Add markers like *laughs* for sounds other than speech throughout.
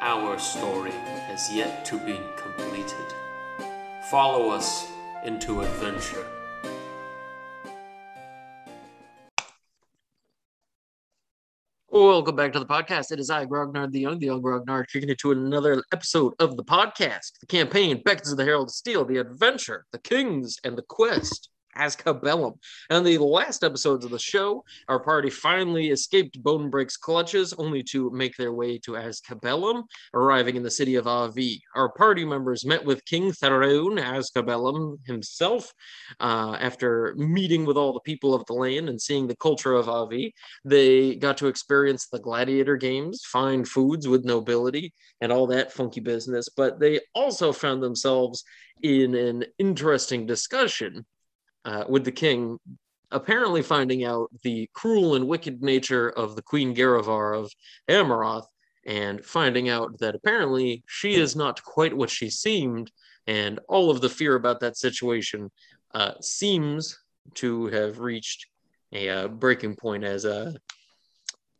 our story has yet to be completed. Follow us into adventure. Welcome back to the podcast. It is I, Grognard the Young, the Young Grognard, taking you to another episode of the podcast. The campaign, Beckons of the Herald of Steel, the adventure, the kings, and the quest. Askabellum. And the last episodes of the show, our party finally escaped Bonebreak's clutches, only to make their way to Askabellum, arriving in the city of Avi. Our party members met with King Theron Askabellum himself. Uh, after meeting with all the people of the land and seeing the culture of Avi, they got to experience the gladiator games, fine foods with nobility, and all that funky business. But they also found themselves in an interesting discussion uh, with the king apparently finding out the cruel and wicked nature of the Queen Garavar of Amaroth and finding out that apparently she is not quite what she seemed, and all of the fear about that situation uh, seems to have reached a uh, breaking point as uh,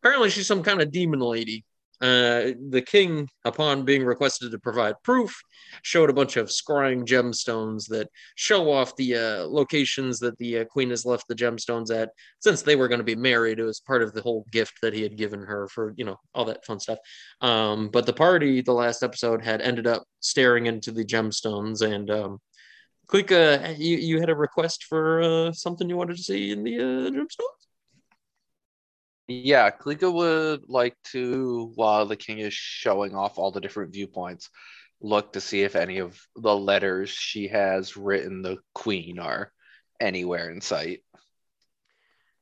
apparently she's some kind of demon lady uh, the king, upon being requested to provide proof, showed a bunch of scrying gemstones that show off the uh, locations that the uh, queen has left the gemstones at. Since they were going to be married, it was part of the whole gift that he had given her for, you know, all that fun stuff. Um, but the party, the last episode, had ended up staring into the gemstones. And um, Klika, you, you had a request for uh, something you wanted to see in the uh, gemstones? Yeah, Klika would like to, while the king is showing off all the different viewpoints, look to see if any of the letters she has written the queen are anywhere in sight.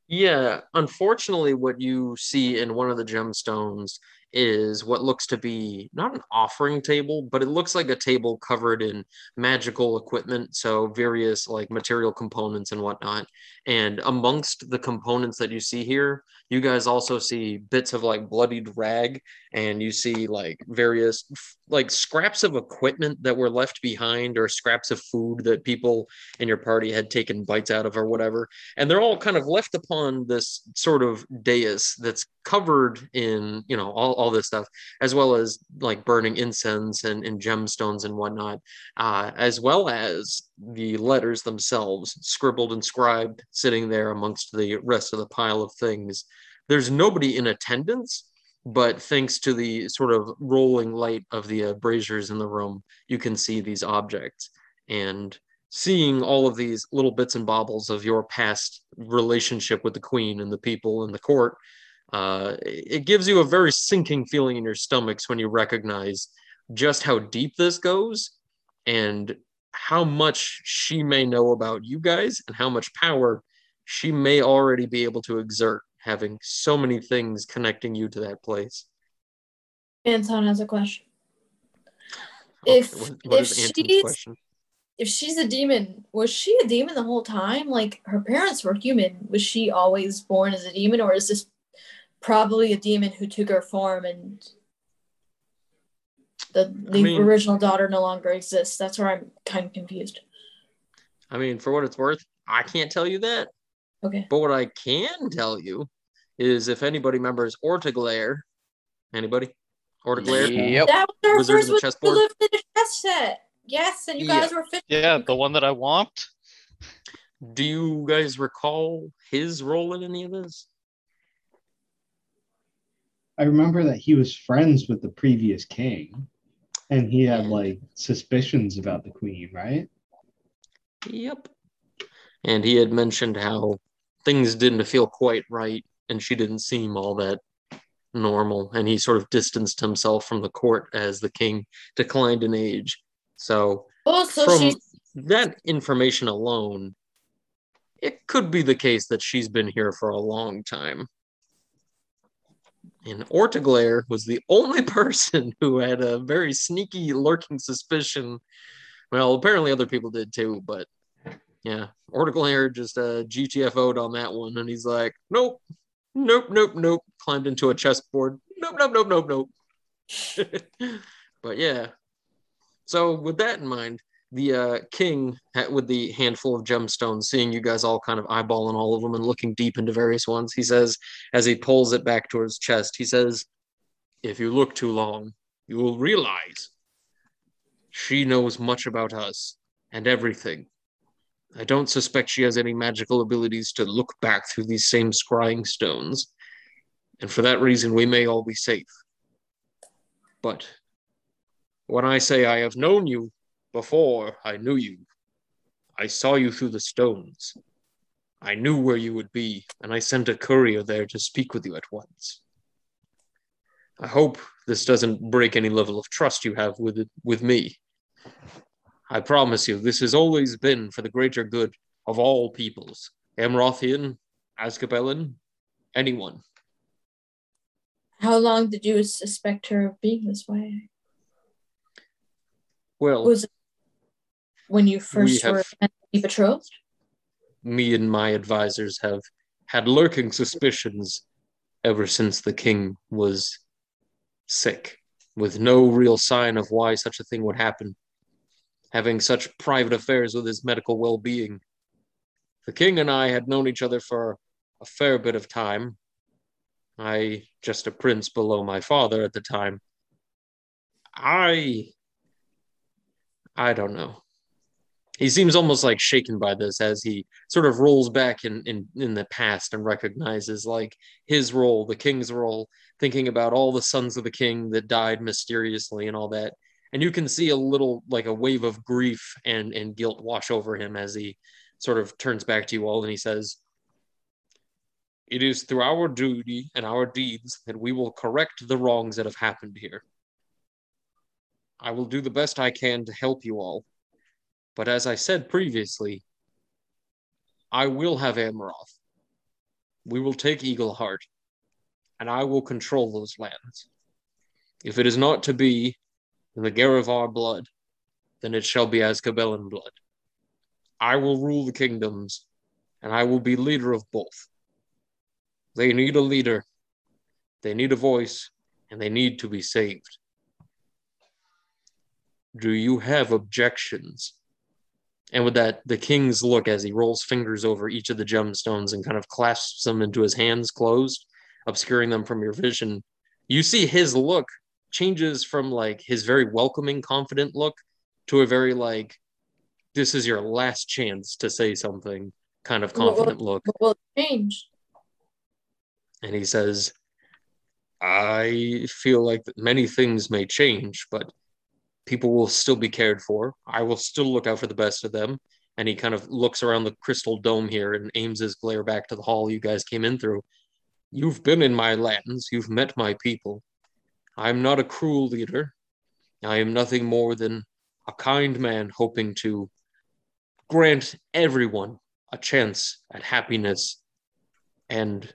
Yeah, unfortunately, what you see in one of the gemstones is what looks to be not an offering table, but it looks like a table covered in magical equipment. So, various like material components and whatnot. And amongst the components that you see here, you guys also see bits of like bloodied rag, and you see like various like scraps of equipment that were left behind, or scraps of food that people in your party had taken bites out of, or whatever. And they're all kind of left upon this sort of dais that's covered in, you know, all, all this stuff, as well as like burning incense and, and gemstones and whatnot, uh, as well as the letters themselves scribbled and scribed sitting there amongst the rest of the pile of things. There's nobody in attendance, but thanks to the sort of rolling light of the braziers in the room, you can see these objects. And seeing all of these little bits and baubles of your past relationship with the queen and the people in the court, uh, it gives you a very sinking feeling in your stomachs when you recognize just how deep this goes and how much she may know about you guys and how much power she may already be able to exert having so many things connecting you to that place. Anton has a question. Okay, If what- what if she's question? if she's a demon, was she a demon the whole time? Like her parents were human. Was she always born as a demon, or is this probably a demon who took her form and the the mean- original daughter no longer exists? That's where I'm kind of confused. I mean, for what it's worth, I can't tell you that. Okay. But what I can tell you is if anybody remembers Ortaglair, anybody? Ortaglair? Yep. That was our Wizard of first the one chessboard? who in a chess set. Yes, and you Yeah. guys were fit. Yeah, the one that I want. Do you guys recall his role in any of this? I remember that he was friends with the previous king, and he had like suspicions about the queen, right? Yep. And he had mentioned how things didn't feel quite right and she didn't seem all that normal. And he sort of distanced himself from the court as the king declined in age. So, Oh, so from she's that information alone, it could be the case that she's been here for a long time. And Orteglaire was the only *laughs* person who had a very sneaky, lurking suspicion. Well, apparently other people did too, but yeah, Orteglaire just uh, GTFO'd on that one, and he's like, nope, nope, nope, nope. Climbed into a chessboard. Nope, nope, nope, nope, nope. *laughs* but yeah. So with that in mind, the uh, king with the handful of gemstones, seeing you guys all kind of eyeballing all of them and looking deep into various ones, he says, as he pulls it back to his chest, he says, "If you look too long, you will realize she knows much about us and everything. I don't suspect she has any magical abilities to look back through these same scrying stones, and for that reason, we may all be safe. But when I say I have known you before I knew you, I saw you through the stones. I knew where you would be, and I sent a courier there to speak with you at once. I hope this doesn't break any level of trust you have with it, with me. I promise you, this has always been for the greater good of all peoples. Amrothian, Azkabelan, anyone. how long did you suspect her of being this way? Well, Was it when you first have- were meant to be betrothed? me and my advisors have had lurking suspicions ever since the king was sick, with no real sign of why such a thing would happen, having such private affairs with his medical well being. The king and I had known each other for a fair bit of time. I just a prince below my father at the time. I I don't know. He seems almost like shaken by this as he sort of rolls back in, in, in the past and recognizes like his role, the king's role, thinking about all the sons of the king that died mysteriously and all that. And you can see a little like a wave of grief and, and guilt wash over him as he sort of turns back to you all and he says, It is through our duty and our deeds that we will correct the wrongs that have happened here. I will do the best I can to help you all. But as I said previously, I will have Amaroth. We will take Eagleheart, and I will control those lands. If it is not to be the Garivar blood, then it shall be as Azkabelan blood. I will rule the kingdoms, and I will be leader of both. They need a leader, they need a voice, and they need to be saved. Do you have objections? And with that, the king's look as he rolls fingers over each of the gemstones and kind of clasps them into his hands closed, obscuring them from your vision. You see his look changes from like his very welcoming, confident look to a very like, this is your last chance to say something kind of confident look. What will change? And he says, I feel like many things may change, but people will still be cared for. I will still look out for the best of them. And he kind of looks around the crystal dome here and aims his glare back to the hall you guys came in through. You've been in my lands, you've met my people. I'm not a cruel leader. I am nothing more than a kind man hoping to grant everyone a chance at happiness and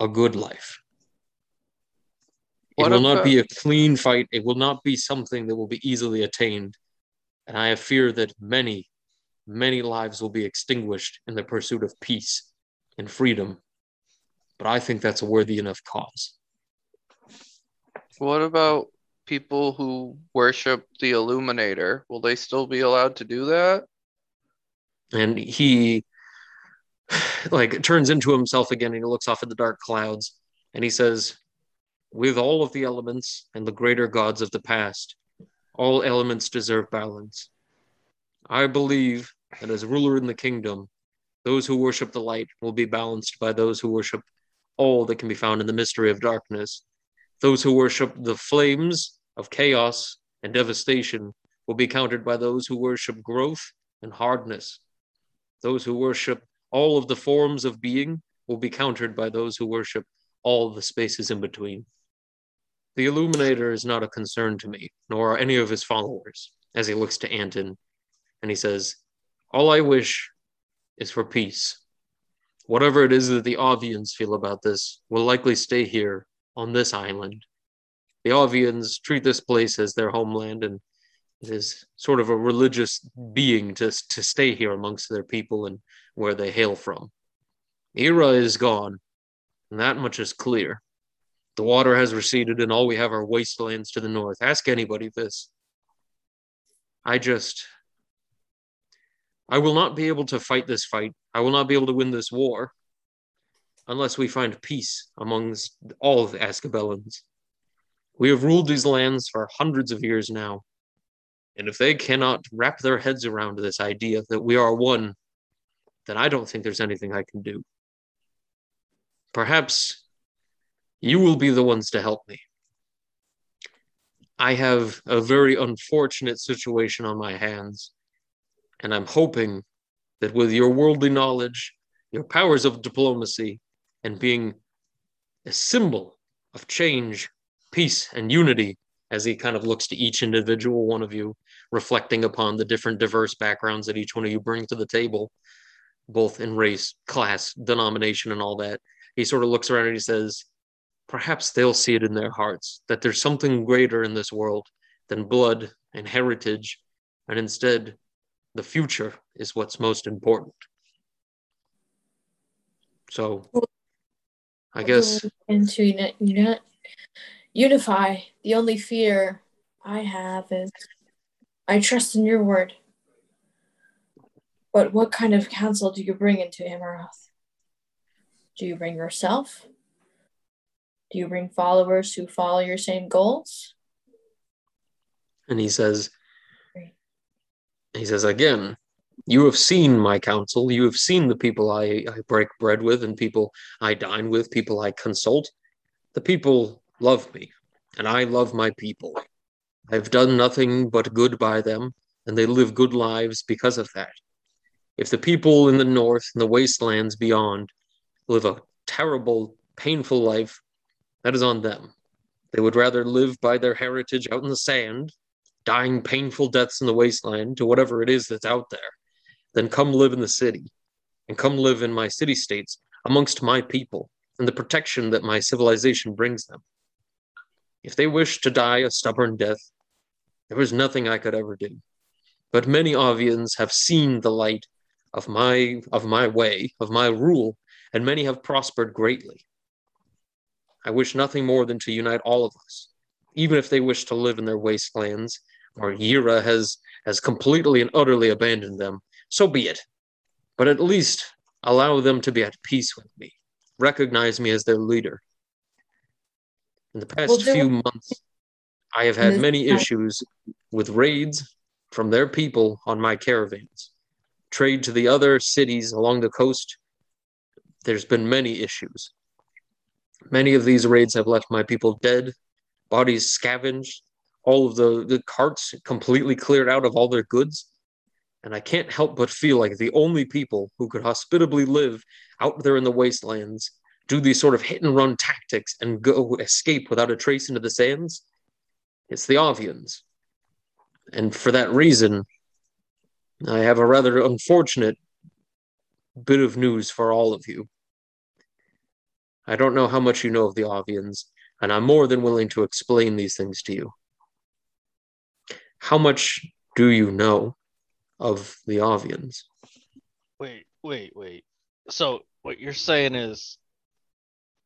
a good life. It will not about- be a clean fight. It will not be something that will be easily attained. And I have fear that many, many lives will be extinguished in the pursuit of peace and freedom. But I think that's a worthy enough cause. What about people who worship the Illuminator? Will they still be allowed to do that? And he *sighs* like turns into himself again and he looks off at the dark clouds and he says, With all of the elements and the greater gods of the past, all elements deserve balance. I believe that as ruler in the kingdom, those who worship the light will be balanced by those who worship all that can be found in the mystery of darkness. Those who worship the flames of chaos and devastation will be countered by those who worship growth and hardness. Those who worship all of the forms of being will be countered by those who worship all the spaces in between. The Illuminator is not a concern to me, nor are any of his followers, as he looks to Anton, and he says, All I wish is for peace. Whatever it is that the Avians feel about this will likely stay here on this island. The Avians treat this place as their homeland, and it is sort of a religious being to, to stay here amongst their people and where they hail from. Yira is gone, and that much is clear. The water has receded, and all we have are wastelands to the north. Ask anybody this. I just. I will not be able to fight this fight. I will not be able to win this war unless we find peace amongst all of the Azkabellans. We have ruled these lands for hundreds of years now. And if they cannot wrap their heads around this idea that we are one, then I don't think there's anything I can do. Perhaps you will be the ones to help me. I have a very unfortunate situation on my hands, and I'm hoping that with your worldly knowledge, your powers of diplomacy, and being a symbol of change, peace, and unity, as he kind of looks to each individual one of you, reflecting upon the different diverse backgrounds that each one of you bring to the table, both in race, class, denomination, and all that. He sort of looks around and he says, perhaps they'll see it in their hearts that there's something greater in this world than blood and heritage, and instead, the future is what's most important. So, I guess. And to uni- uni- unify, the only fear I have is I trust in your word. But what kind of counsel do you bring into Amaroth? Do you bring yourself? Do you bring followers who follow your same goals? And he says, he says again, you have seen my counsel. You have seen the people I, I break bread with and people I dine with, people I consult. The people love me, and I love my people. I've done nothing but good by them, and they live good lives because of that. If the people in the north and the wastelands beyond live a terrible, painful life, that is on them. They would rather live by their heritage out in the sand, dying painful deaths in the wasteland to whatever it is that's out there, than come live in the city and come live in my city states amongst my people and the protection that my civilization brings them. If they wish to die a stubborn death, there was nothing I could ever do. But many Avians have seen the light of my of my way, of my rule, and many have prospered greatly. I wish nothing more than to unite all of us, even if they wish to live in their wastelands, or Yira has has completely and utterly abandoned them. So be it. But at least allow them to be at peace with me. Recognize me as their leader. In the past well, few months, I have had many issues with raids from their people on my caravans. Trade to the other cities along the coast. There's been many issues. Many of these raids have left my people dead, bodies scavenged, all of the, the carts completely cleared out of all their goods. And I can't help but feel like the only people who could hospitably live out there in the wastelands, do these sort of hit and run tactics and go escape without a trace into the sands, it's the Avians. And for that reason, I have a rather unfortunate bit of news for all of you. I don't know how much you know of the Avians, and I'm more than willing to explain these things to you. How much do you know of the Avians? Wait, wait, wait. So what you're saying is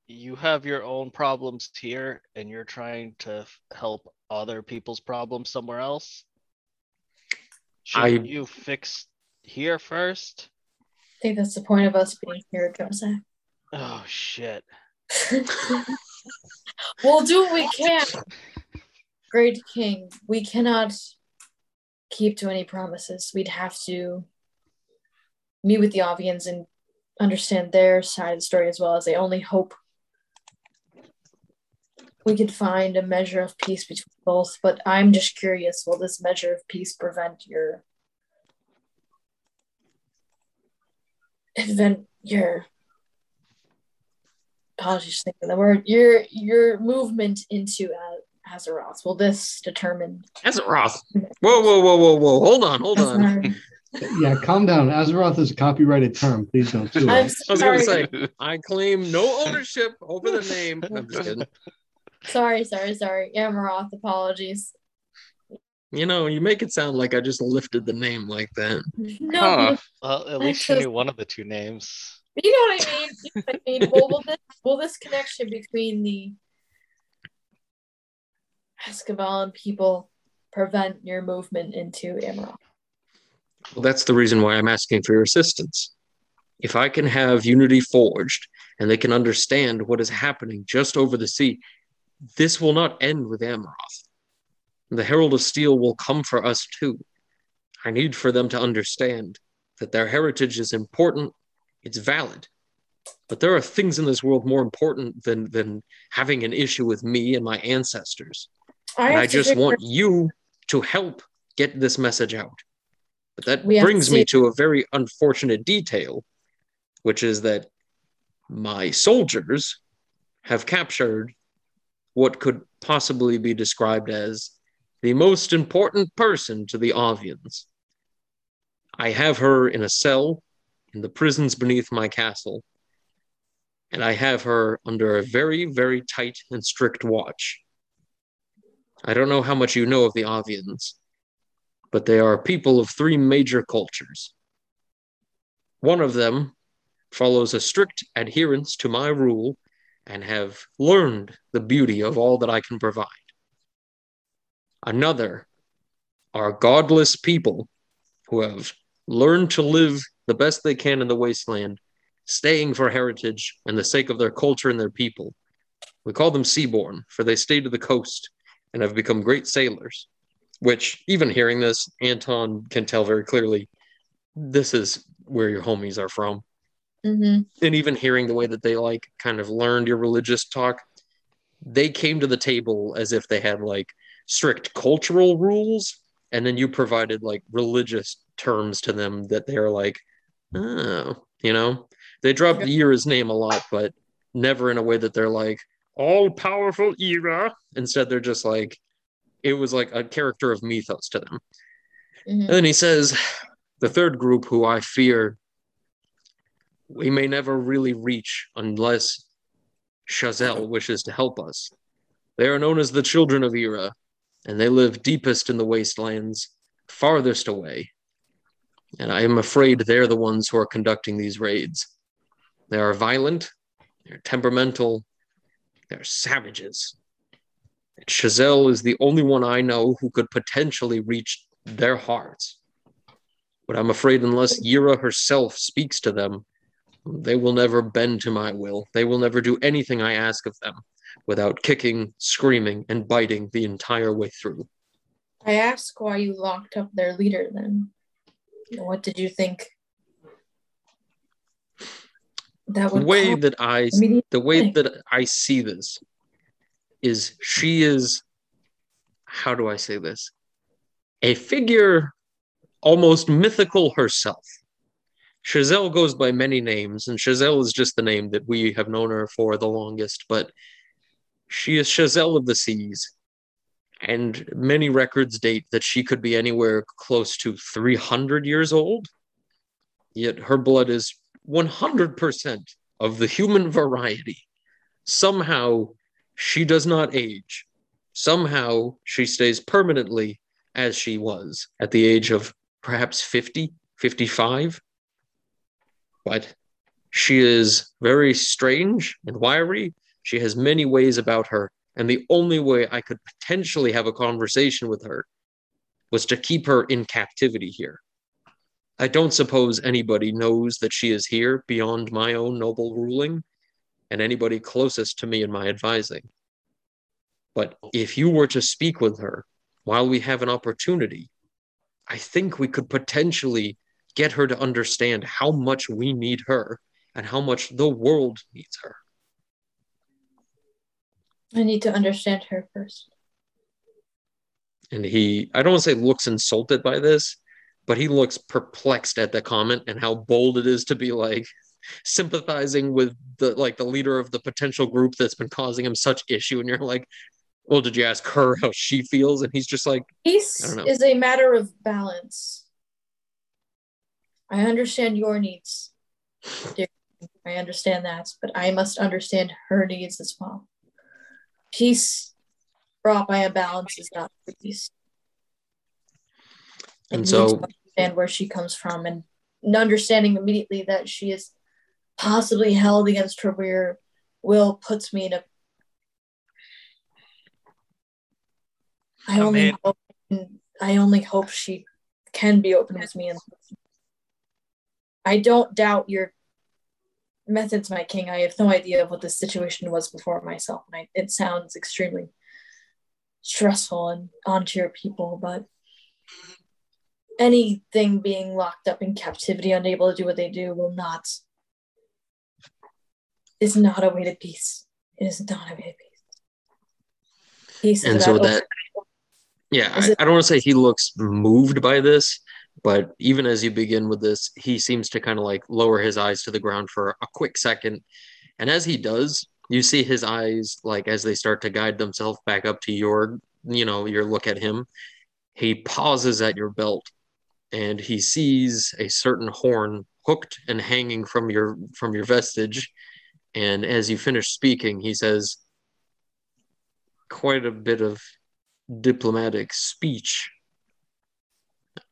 you have your own problems here and you're trying to help other people's problems somewhere else? Should I, you fix here first? I think that's the point of us being here, Joseph. Oh shit. *laughs* we'll do what we can. Great King, we cannot keep to any promises. We'd have to meet with the Avians and understand their side of the story as well as they only hope we could find a measure of peace between both, but I'm just curious will this measure of peace prevent your prevent your apologies thinking the word your your movement into uh, Azeroth? Will this determine Azeroth. *laughs* Whoa, whoa, whoa, whoa, whoa. Hold on, hold on. Yeah, calm down. Azeroth is a copyrighted term. Please don't sue I'm us. I was gonna sorry. say I claim no ownership over the name. I'm just kidding. Sorry, sorry, sorry. Amaroth, apologies. You know, you make it sound like I just lifted the name like that. No, Huh. Well, at I'm least you so knew one of the two names. you know what I mean. You know what I mean. Will, will, this, will this connection between the Escavalon people prevent your movement into Amaroth? Well, that's the reason why I'm asking for your assistance. If I can have Unity forged and they can understand what is happening just over the sea, this will not end with Amaroth. The Herald of Steel will come for us too. I need for them to understand that their heritage is important, it's valid. But there are things in this world more important than, than having an issue with me and my ancestors. I, and I just want you to help get this message out. But that We brings me to a very unfortunate detail, which is that my soldiers have captured what could possibly be described as the most important person to the Avians. I have her in a cell in the prisons beneath my castle, and I have her under a very, very tight and strict watch. I don't know how much you know of the Avians, but they are people of three major cultures. One of them follows a strict adherence to my rule and have learned the beauty of all that I can provide. Another are godless people who have learned to live the best they can in the wasteland, staying for heritage and the sake of their culture and their people. We call them seaborn, for they stay to the coast and have become great sailors. Which, even hearing this, Anton can tell very clearly this is where your homies are from. Mhm. And even hearing the way that they like kind of learned your religious talk, they came to the table as if they had like strict cultural rules, and then you provided like religious terms to them that they're like, oh, you know, they dropped Yira's name a lot, but never in a way that they're like all powerful Yira. Instead, they're just like, it was like a character of mythos to them. Mhm. And then he says, the third group who I fear we may never really reach unless Chazelle wishes to help us. They are known as the children of Yira, and they live deepest in the wastelands, farthest away. And I am afraid they're the ones who are conducting these raids. They are violent, they're temperamental, they're savages. And Chazelle is the only one I know who could potentially reach their hearts. But I'm afraid unless Yira herself speaks to them, they will never bend to my will. They will never do anything I ask of them without kicking, screaming, and biting the entire way through. I ask why you locked up their leader then. What did you think? That The way that I the way that I see this is she is how do I say this? A figure almost mythical herself. Chazelle goes by many names, and Chazelle is just the name that we have known her for the longest, but she is Chazelle of the Seas. And many records date that she could be anywhere close to 300 years old. Yet her blood is 100% of the human variety. Somehow she does not age. Somehow she stays permanently as she was at the age of perhaps 50, 55. But she is very strange and wiry. She has many ways about her. And the only way I could potentially have a conversation with her was to keep her in captivity here. I don't suppose anybody knows that she is here beyond my own noble ruling and anybody closest to me in my advising. But if you were to speak with her while we have an opportunity, I think we could potentially get her to understand how much we need her and how much the world needs her. I need to understand her first. And he, I don't want to say looks insulted by this, but he looks perplexed at the comment and how bold it is to be like sympathizing with the like the leader of the potential group that's been causing him such issue. And you're like, well, did you ask her how she feels? And he's just like, Peace is a matter of balance. I understand your needs. dear. I understand that, but I must understand her needs as well. Peace brought by a balance is not peace. And need so- understand where she comes from and and understanding immediately that she is possibly held against her will will puts me in a I only hope I only hope she can be open with me and I don't doubt your methods, my king. I have no idea of what the situation was before myself, and I, it sounds extremely stressful and onto your people, but anything being locked up in captivity, unable to do what they do, will not is not a way to peace. It is not a way to peace. Peace and so that yeah I, I don't want to say he looks moved by this but even as you begin with this he seems to kind of like lower his eyes to the ground for a quick second and as he does you see his eyes like as they start to guide themselves back up to your you know your look at him he pauses at your belt and he sees a certain horn hooked and hanging from your from your vestige and as you finish speaking he says quite a bit of diplomatic speech.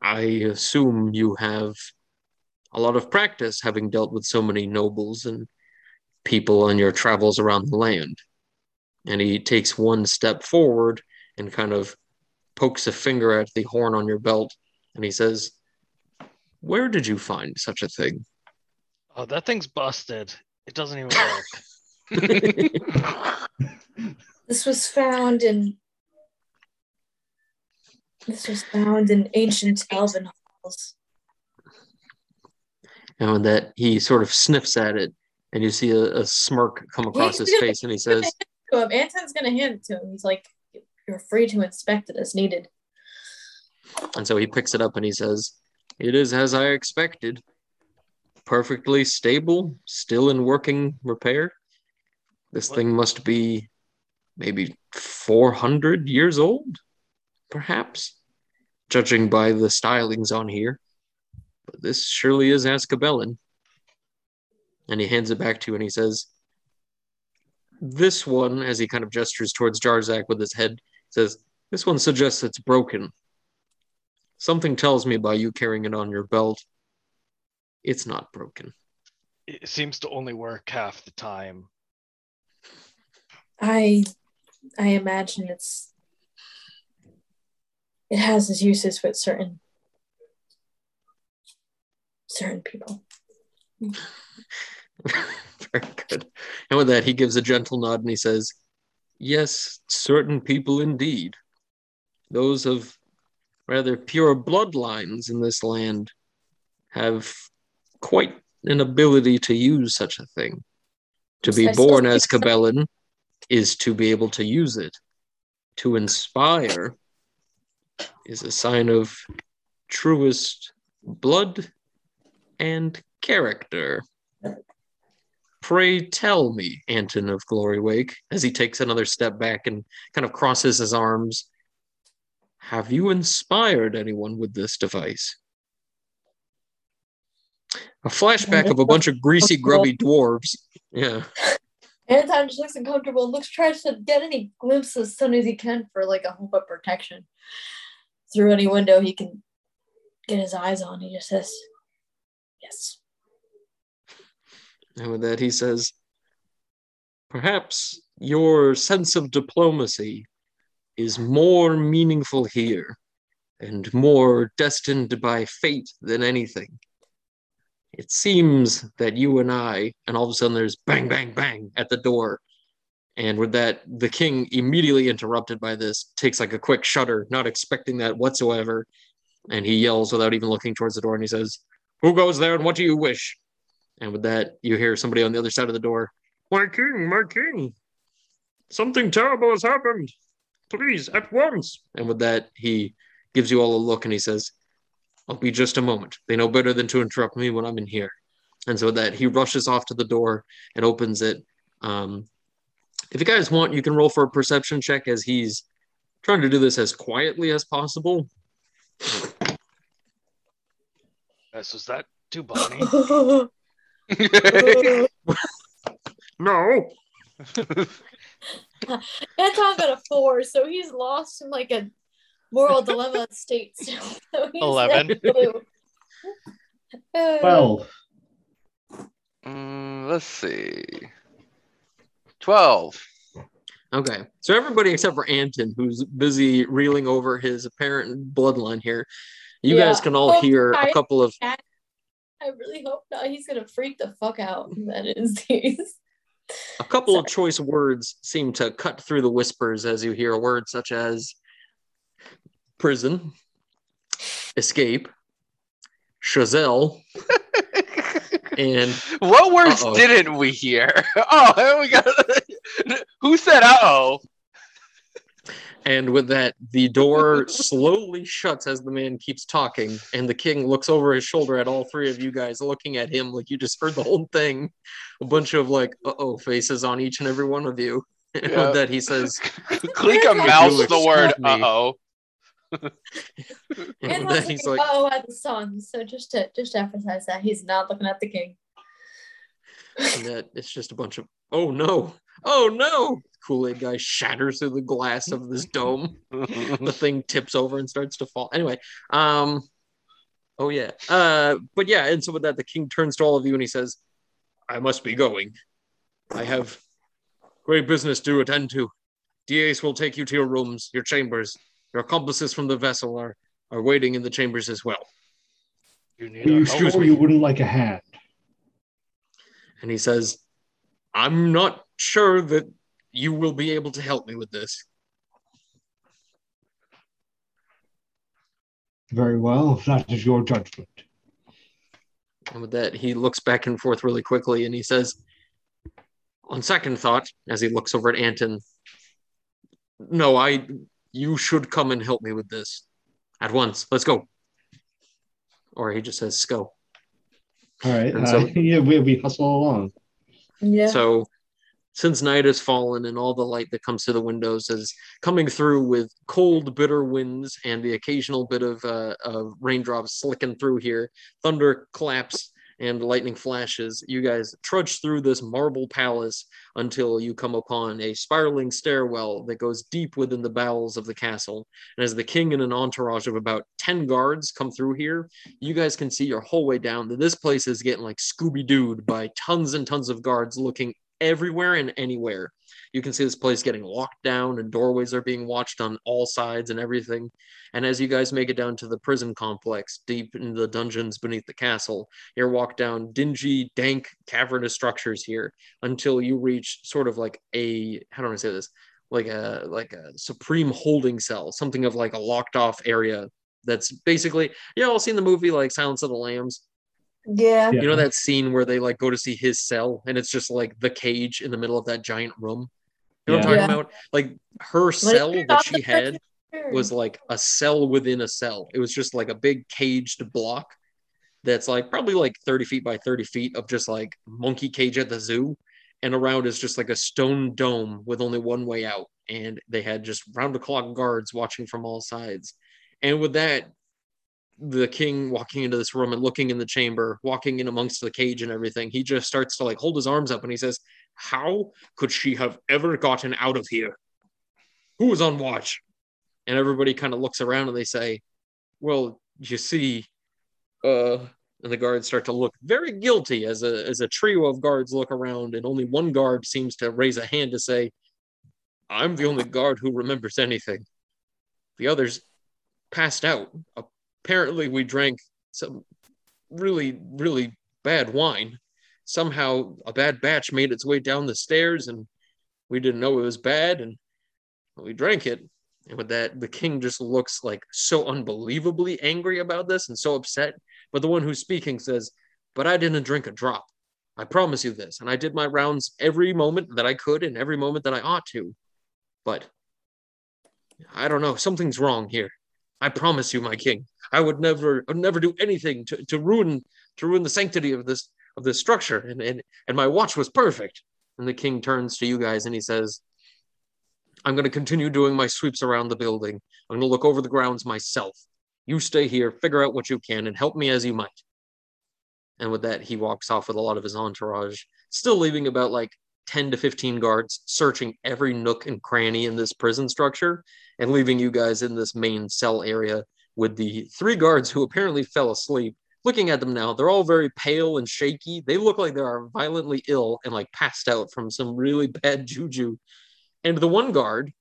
I assume you have a lot of practice having dealt with so many nobles and people on your travels around the land. And he takes one step forward and kind of pokes a finger at the horn on your belt and he says, Where did you find such a thing? Oh, that thing's busted. It doesn't even *laughs* work. *laughs* This was found in this was found in ancient elven halls. and with that, he sort of sniffs at it and you see a, a smirk come across his face and he says, So if Anton's gonna hand it to him, he's like, "You're free to inspect it as needed." And so he picks it up and he says, It is as I expected. Perfectly stable, still in working repair. This thing must be maybe 400 years old, perhaps, judging by the stylings on here. But this surely is Ascabellin. And he hands it back to you and he says, This one, as he kind of gestures towards Jarzak with his head, says, This one suggests it's broken. Something tells me by you carrying it on your belt, it's not broken. it seems to only work half the time. I I imagine it's it has its uses with certain certain people. *laughs* Very good. And with that, he gives a gentle nod and he says, Yes, certain people indeed. Those of rather pure bloodlines in this land have quite an ability to use such a thing. To be born as so. Cabellin is to be able to use it. To inspire is a sign of truest blood and character. Pray tell me, Anton of Glory Wake, as he takes another step back and kind of crosses his arms. Have you inspired anyone with this device? A flashback of a bunch of greasy, grubby dwarves. Yeah. *laughs* Anton just looks uncomfortable and looks tries to get any glimpse as soon as he can for like a hope of protection. Through any window he can get his eyes on. He just says, Yes. And with that, he says, Perhaps your sense of diplomacy is more meaningful here and more destined by fate than anything. It seems that you and I, and all of a sudden there's bang, bang, bang at the door. And with that, the king, immediately interrupted by this, takes like a quick shudder, not expecting that whatsoever. And he yells without even looking towards the door and he says, Who goes there and what do you wish? And with that, you hear somebody on the other side of the door, My king, my king. Something terrible has happened. Please, at once. And with that, he gives you all a look and he says, I'll be just a moment. They know better than to interrupt me when I'm in here. And so that he rushes off to the door and opens it. Um, if you guys want, you can roll for a perception check as he's trying to do this as quietly as possible. This was that too Bonnie. *laughs* *laughs* No. *laughs* *laughs* Anton got a four, so he's lost in like a moral dilemma state. still. *laughs* So he's Eleven. Uh, *laughs* 12. Mm, let's see. 12. Okay. So everybody except for Anton, who's busy reeling over his apparent bloodline here, you Yeah. guys can all Oh, hear a I- couple of I really hope not. He's gonna freak the fuck out. That is these. A couple of choice words seem to cut through the whispers as you hear words such as prison, escape, Chazelle, and what words Uh-oh. didn't we hear? *laughs* Oh, we got. *laughs* Who said uh oh? And with that the door *laughs* slowly shuts as the man keeps talking and the king looks over his shoulder at all three of you guys looking at him like you just heard the whole thing a bunch of like uh-oh faces on each and every one of you *laughs* and Yeah. with that he says *laughs* Click a mouse the word me. uh oh. and And with was that he's like oh at the sun. So just to just to emphasize that he's not looking at the king. and that it's just a bunch of oh no oh no kool-aid guy shatters through the glass of this dome *laughs* the thing tips over and starts to fall. Anyway, um, oh yeah, uh, but yeah, and so with that, the king turns to all of you and he says, "I must be going. I have great business to attend to. Diaz will take you to your rooms, your chambers. Your accomplices from the vessel are are waiting in the chambers as well." You need Are you Excuse sure me. you wouldn't like a hand? And he says, "I'm not sure that you will be able to help me with this." Very well, if that is your judgment. And with that, he looks back and forth really quickly and he says, on second thought, as he looks over at Anton, no, I, you should come and help me with this at once. Let's go. Or he just says, go. All right. And uh, *laughs* yeah, we, we hustle along. Yeah. So, since night has fallen and all the light that comes through the windows is coming through with cold, bitter winds and the occasional bit of, uh, of raindrops slicking through here, thunder claps and lightning flashes, you guys trudge through this marble palace until you come upon a spiraling stairwell that goes deep within the bowels of the castle. And as the king and an entourage of about 10 guards come through here, you guys can see your whole way down that this place is getting like Scooby Dooed by tons and tons of guards looking everywhere and anywhere. You can see this place getting locked down and doorways are being watched on all sides and everything. And as you guys make it down to the prison complex, deep in the dungeons beneath the castle, you walk down dingy, dank, cavernous structures here until you reach sort of like a how do I say this? Like a like a supreme holding cell, something of like a locked off area that's basically you know, all seen the movie like Silence of the Lambs. Yeah. Yeah. You know that scene where they like go to see his cell and it's just like the cage in the middle of that giant room? You know what I'm Yeah. talking about? Like her cell Like, that she had Sure. was like a cell within a cell. It was just like a big caged block that's like probably like 30 feet by 30 feet of just like monkey cage at the zoo. And around is just like a stone dome with only one way out. And they had just round the clock guards watching from all sides. And with that, the king walking into this room and looking in the chamber, walking in amongst the cage and everything, he just starts to like hold his arms up and he says, How could she have ever gotten out of here? Who was on watch? And everybody kind of looks around and they say, Well, you see, uh, and the guards start to look very guilty as a as a trio of guards look around, and only one guard seems to raise a hand to say, I'm the only guard who remembers anything. The others passed out. Apparently, we drank some really, really bad wine. Somehow, a bad batch made its way down the stairs, and we didn't know it was bad, and we drank it. And with that, the king just looks like so unbelievably angry about this and so upset. But the one who's speaking says, But I didn't drink a drop. I promise you this. And I did my rounds every moment that I could and every moment that I ought to. But I don't know, something's wrong here. I promise you, my king, I would never, I would never do anything to, to ruin, to ruin the sanctity of this, of this structure. And, and, and my watch was perfect. And the king turns to you guys and he says, I'm going to continue doing my sweeps around the building. I'm going to look over the grounds myself. You stay here, figure out what you can, and help me as you might. And with that, he walks off with a lot of his entourage, still leaving about like 10 to 15 guards searching every nook and cranny in this prison structure and leaving you guys in this main cell area with the three guards who apparently fell asleep. Looking at them now, they're all very pale and shaky. They look like they are violently ill and like passed out from some really *laughs* bad juju. And the one guard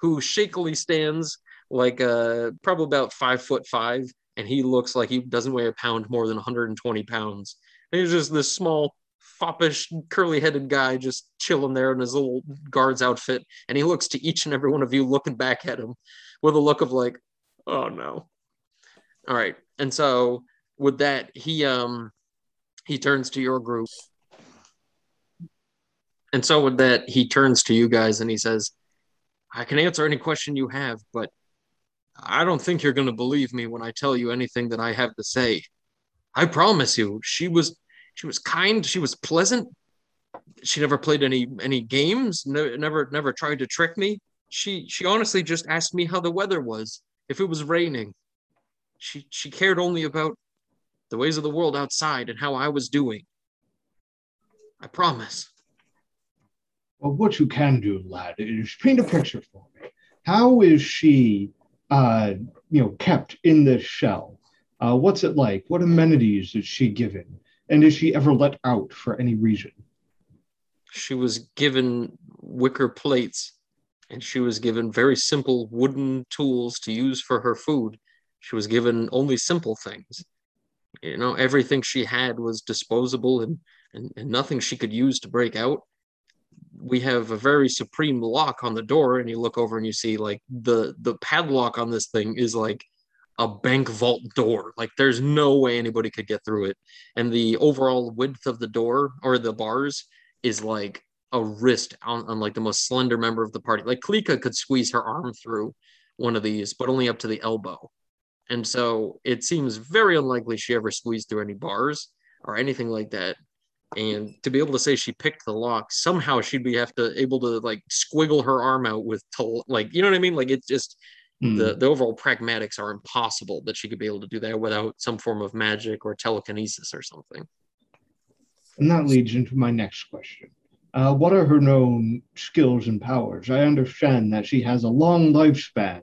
who shakily stands like uh, probably about five foot five, and he looks like he doesn't weigh a pound more than 120 pounds. And he's just this small, foppish, curly headed guy just chilling there in his little guard's outfit. And he looks to each and every one of you looking back at him with a look of like, oh no. All right. And so with that, he um he turns to your group. And so with that, he turns to you guys and he says, I can answer any question you have, but I don't think you're going to believe me when I tell you anything that I have to say. I promise you, she was she was kind, she was pleasant. She never played any any games, no, never never tried to trick me. She she honestly just asked me how the weather was, if it was raining. She she cared only about the ways of the world outside and how I was doing. I promise. Well, what you can do, lad, is paint a picture for me. How is she uh, you know, kept in this shell? Uh, what's it like? What amenities is she given? And is she ever let out for any reason? She was given wicker plates and she was given very simple wooden tools to use for her food. She was given only simple things. You know, everything she had was disposable and, and, and nothing she could use to break out. We have a very supreme lock on the door and you look over and you see like the the padlock on this thing is like a bank vault door. Like there's no way anybody could get through it. And the overall width of the door or the bars is like a wrist on, on like the most slender member of the party. Like klika could squeeze her arm through one of these but only up to the elbow and so it seems very unlikely she ever squeezed through any bars or anything like that. And to be able to say she picked the lock somehow she'd be have to able to like squiggle her arm out with to, like you know what i mean? Like it's just mm. the the overall pragmatics are impossible that she could be able to do that without some form of magic or telekinesis or something. And that leads into my next question. Uh, what are her known skills and powers? I understand that she has a long lifespan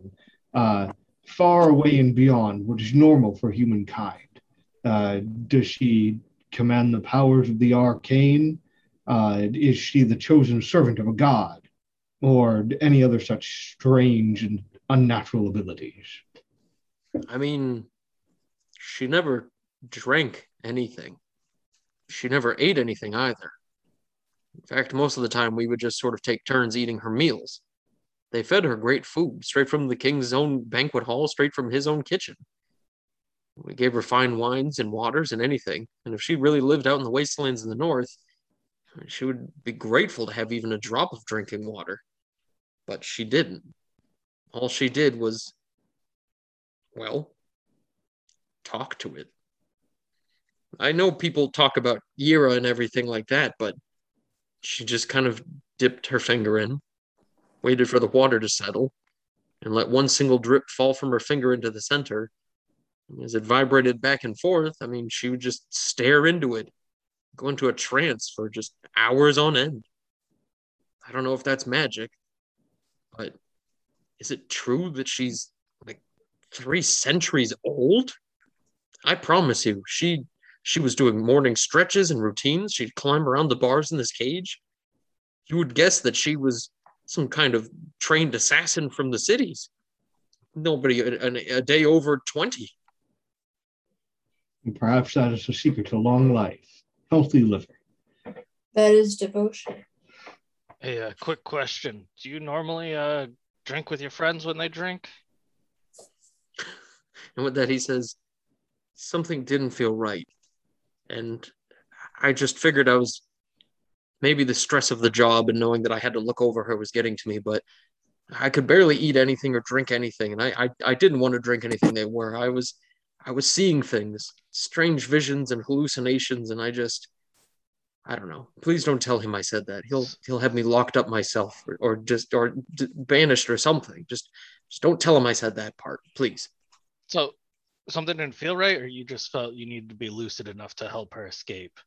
uh, far away and beyond what is normal for humankind uh, does she command the powers of the arcane? Uh, is she the chosen servant of a god? Or any other such strange and unnatural abilities? I mean, she never drank anything. She never ate anything either. In fact, most of the time we would just sort of take turns eating her meals. They fed her great food, straight from the king's own banquet hall, straight from his own kitchen. We gave her fine wines and waters and anything. And if she really lived out in the wastelands in the north, she would be grateful to have even a drop of drinking water. But she didn't. All she did was, well, talk to it. I know people talk about Yira and everything like that, but she just kind of dipped her finger in, waited for the water to settle, and let one single drip fall from her finger into the center as it vibrated back and forth, I mean, she would just stare into it, go into a trance for just hours on end. I don't know if that's magic, but is it true that she's like three centuries old? I promise you, she she was doing morning stretches and routines. She'd climb around the bars in this cage. You would guess that she was some kind of trained assassin from the cities. Nobody a, a day over 20. And perhaps that is the secret to long life, healthy living. That is devotion. Hey, a uh, quick question. Do you normally uh, drink with your friends when they drink? *laughs* And with that, he says, something didn't feel right. And I just figured I was maybe the stress of the job and knowing that I had to look over her was getting to me, but I could barely eat anything or drink anything, and I, I I didn't want to drink anything they were. I was I was seeing things, strange visions and hallucinations, and I just I don't know. Please don't tell him I said that. He'll he'll have me locked up myself, or, or just or d- banished or something. Just just don't tell him I said that part, please. So something didn't feel right, or you just felt you needed to be lucid enough to help her escape.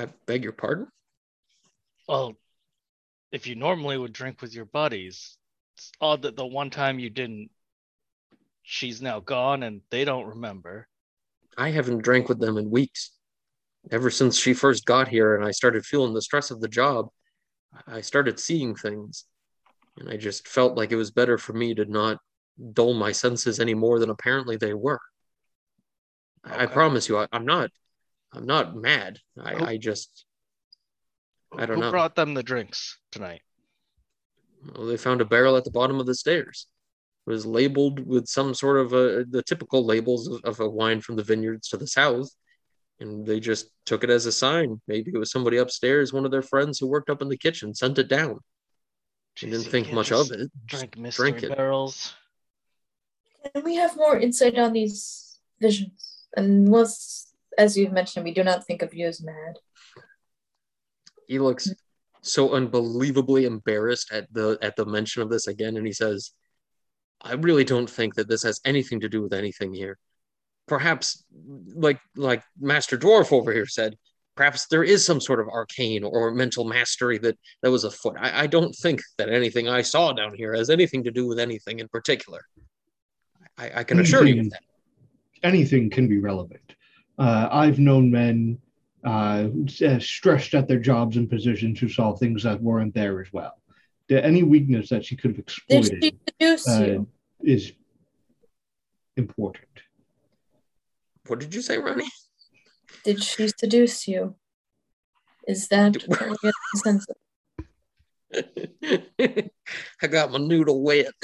I beg your pardon. Well, if you normally would drink with your buddies, it's odd that the one time you didn't, she's now gone and they don't remember. I haven't drank with them in weeks. Ever since she first got here and I started feeling the stress of the job, I started seeing things. And I just felt like it was better for me to not dull my senses any more than apparently they were. I promise you, I, I'm not I'm not mad. I, I just I don't Who know. Who brought them the drinks tonight? well, they found a barrel at the bottom of the stairs. It was labeled with some sort of a, the typical labels of, of a wine from the vineyards to the south. And they just took it as a sign. Maybe it was somebody upstairs, one of their friends who worked up in the kitchen, sent it down. She didn't you think much of it. Drink mystery drink it. barrels. Can we have more insight on these visions? Unless, as you've mentioned, we do not think of you as mad. He looks so unbelievably embarrassed at the at the mention of this again, and he says, "I really don't think that this has anything to do with anything here. Perhaps, like like Master Dwarf over here said, perhaps there is some sort of arcane or mental mastery that that was afoot. I, I don't think that anything I saw down here has anything to do with anything in particular. I, I can assure you of that. anything can be relevant. Uh, I've known men uh, stressed at their jobs and positions who saw things that weren't there as well. The, any weakness that she could have exploited uh, is important. What did you say, Ronnie? Did she seduce you? Is that *laughs* what we get the sense of? I got my noodle wet. *laughs*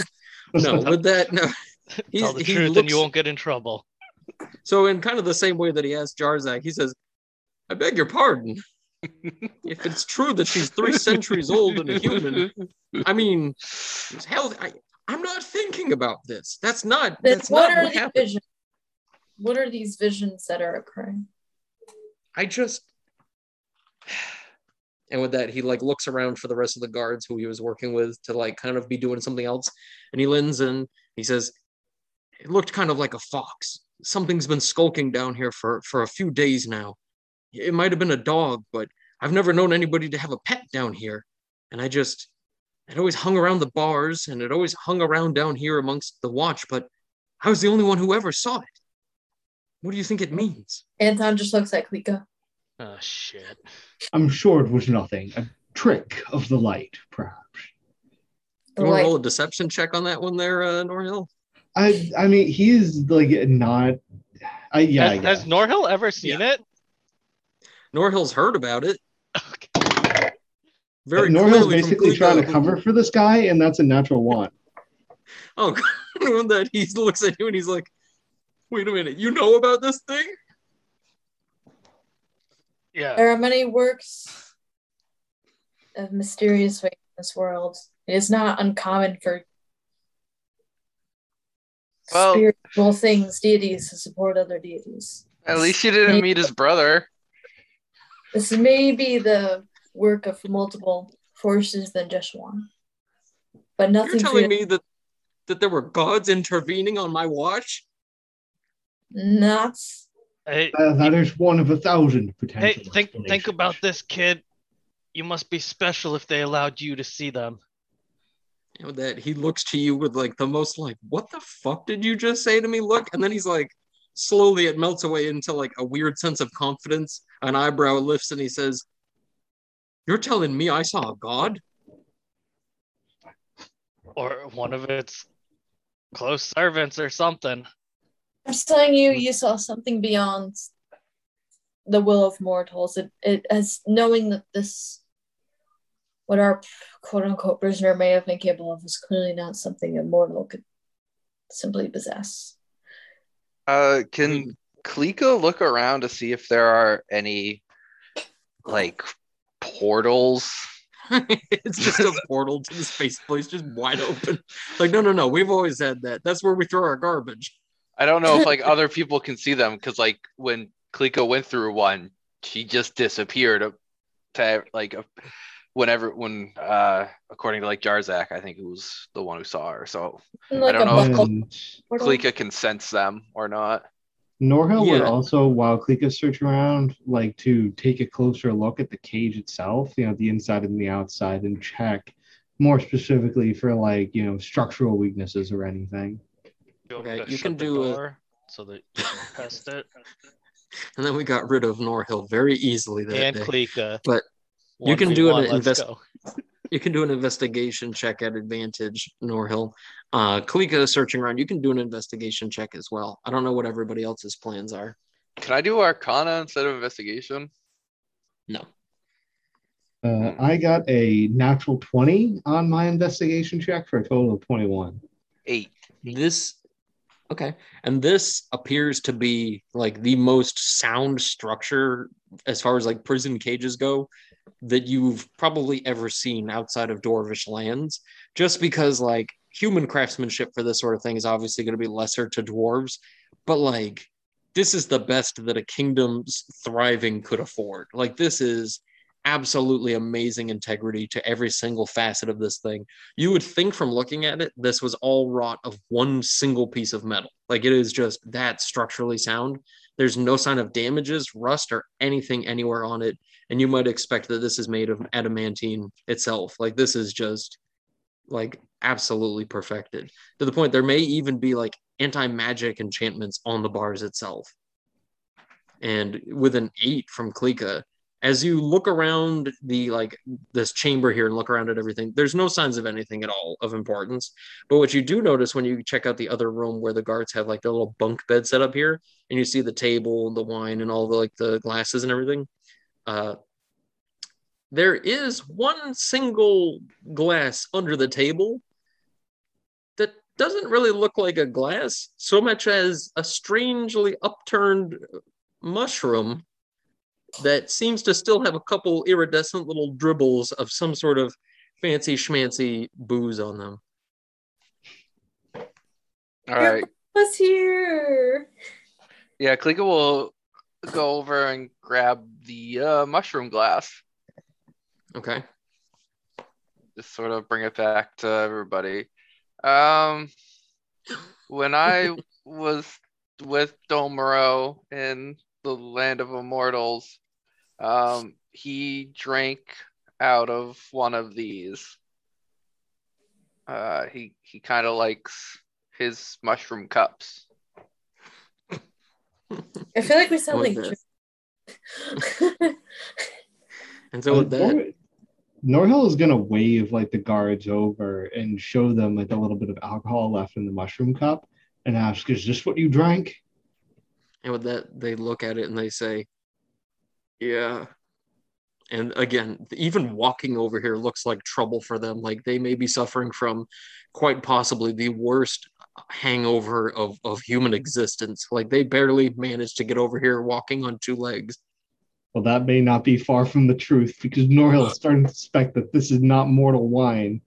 No, with that, no. He's- Tell the he truth and you won't get in trouble. So, in kind of the same way that he asked Jarzak, he says, I beg your pardon. *laughs* if it's true that she's three centuries old and a human, I mean, hell, I, I'm not thinking about this. That's not, Then that's what not are what these happened. visions? What are these visions that are occurring? I just, and with that, he like looks around for the rest of the guards who he was working with to like kind of be doing something else. And he leans and he says, it looked kind of like a fox. Something's been skulking down here for, for a few days now. It might have been a dog, but I've never known anybody to have a pet down here. And I just, it always hung around the bars and it always hung around down here amongst the watch, but I was the only one who ever saw it. What do you think it means? Anton just looks at Klika. Oh shit. I'm sure it was nothing. A trick of the light, perhaps. You want to roll a deception check on that one there, uh, Norhill? I I mean, he is like not. I yeah. I has, has. Norhill ever seen it? Norhill's heard about it. Okay. Very Norhill's basically trying to cover for this guy, and that's a natural one. *laughs* Oh, God. *laughs* that he looks at you and he's like, "Wait a minute, you know about this thing?" Yeah. there are many works of mysterious ways in this world. It is not uncommon for Well- spiritual things, deities, to support other deities. At least you didn't meet his brother. This may be the work of multiple forces than just one. But You're nothing telling me that that there were gods intervening on my watch? not Hey, Uh, that is one of a thousand potential. hey, think think about this, kid. You must be special if they allowed you to see them. You know, that he looks to you with like the most like, "What the fuck did you just say to me?" Look, and then he's like, slowly it melts away into like a weird sense of confidence. An eyebrow lifts and he says, "You're telling me I saw a god?" Or one of its close servants or something. I'm just telling you, you saw something beyond the will of mortals. It, it as knowing that this, what our quote unquote prisoner may have been capable of, is clearly not something a mortal could simply possess. Uh, can mean, Klika look around to see if there are any like portals? *laughs* it's just a *laughs* portal to the space place, just wide open. Like, no, no, no. We've always had that. That's where we throw our garbage. I don't know if like *laughs* other people can see them because like when Klika went through one, she just disappeared to like whenever when uh according to like Jarzak, I think it was the one who saw her. So Like don't know if- buckle And portal. Klika can sense them or not. Norhill would also, while Klika search around, like to take a closer look at the cage itself, you know, the inside and the outside, and check more specifically for like, you know, structural weaknesses or anything. You, want me Okay, you can do a- door so that you can test it. *laughs* And then we got rid of Norhill very easily that and day. Klika. But you can do an 1v1, invest- *laughs* You can do an investigation check at advantage, Norhill. Uh, Klika is searching around. You can do an investigation check as well. I don't know what everybody else's plans are. Can I do Arcana instead of investigation? No. Uh, I got a natural 20 on my investigation check for a total of 21. Eight. This okay. And this appears to be like the most sound structure as far as like prison cages go that you've probably ever seen outside of Dwarvish lands. Just because like human craftsmanship for this sort of thing is obviously going to be lesser to dwarves, but like this is the best that a kingdom's thriving could afford. Like this is absolutely amazing integrity to every single facet of this thing you would think from looking at it, this was all wrought of one single piece of metal. Like it is just that structurally sound. There's no sign of damages, rust, or anything anywhere on it. And you might expect that this is made of adamantine itself. Like this is just like absolutely perfected to the point there may even be like anti magic enchantments on the bars itself. And with an eight from Klika, as you look around the like this chamber here and look around at everything, there's no signs of anything at all of importance. But what you do notice when you check out the other room where the guards have like their little bunk bed set up here, and you see the table, the wine, and all the like the glasses and everything, uh, there is one single glass under the table that doesn't really look like a glass so much as a strangely upturned mushroom that seems to still have a couple iridescent little dribbles of some sort of fancy schmancy booze on them. All right. was here. Yeah, Klika will go over and grab the uh, mushroom glass. Okay. Just sort of bring it back to everybody. Um, when I *laughs* was with Domero in the land of immortals, um, he drank out of one of these. Uh, he he kind of likes his mushroom cups. I feel like we sound With like. And so with that, Nor- Norhill is gonna wave like the guards over and show them like a little bit of alcohol left in the mushroom cup and ask, "Is this what you drank?" and with that, they look at it and they say, "Yeah." And again, even walking over here looks like trouble for them. Like they may be suffering from quite possibly the worst hangover of, of human mm-hmm. existence. Like they barely managed to get over here walking on two legs. Well, that may not be far from the truth because Norhill is starting to suspect that this is not mortal wine.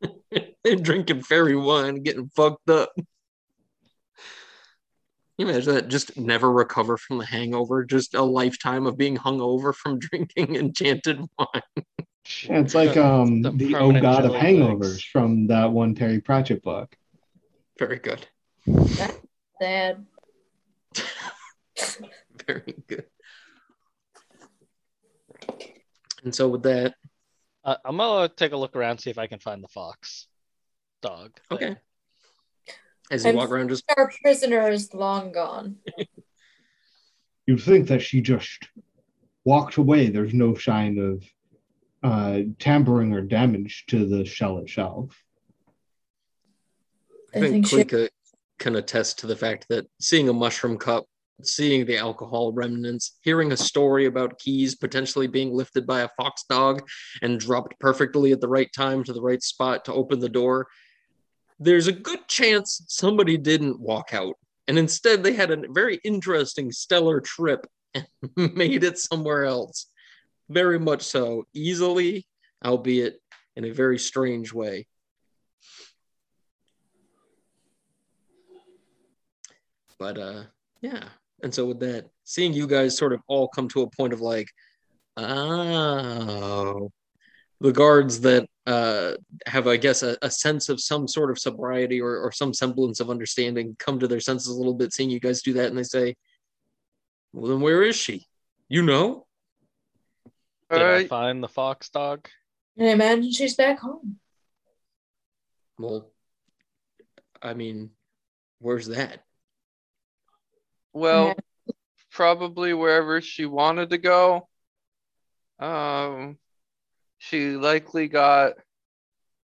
*laughs* They're drinking fairy wine, getting fucked up. Can you imagine that? Just never recover from the hangover. Just a lifetime of being hungover from *laughs* drinking enchanted wine. Yeah, it's like um The the Oh God of Hangovers bags. from that one Terry Pratchett book. Very good. Dad. *laughs* Very good. And so with that, Uh, I'm gonna take a look around, see if I can find the fox dog. thing. okay. As you And- walk around, just Our prisoner is long gone. You'd think that she just walked away. There's no sign of uh, tampering or damage to the shell itself. I I think think she- Klika can attest to the fact that seeing a mushroom cup, seeing the alcohol remnants, hearing a story about keys potentially being lifted by a fox dog and dropped perfectly at the right time to the right spot to open the door, there's a good chance somebody didn't walk out And instead, they had a very interesting stellar trip and *laughs* made it somewhere else. Very much so, easily, albeit in a very strange way. But uh yeah. And so with that, seeing you guys sort of all come to a point of like, oh, the guards that uh, have, I guess, a, a, sense of some sort of sobriety or, or some semblance of understanding come to their senses a little bit, seeing you guys do that, and they say, "Well, then where is she? You know?" Did I find the fox dog? I imagine she's back home. Well, I mean, where's that? Well, yeah. probably wherever she wanted to go. Um, she likely got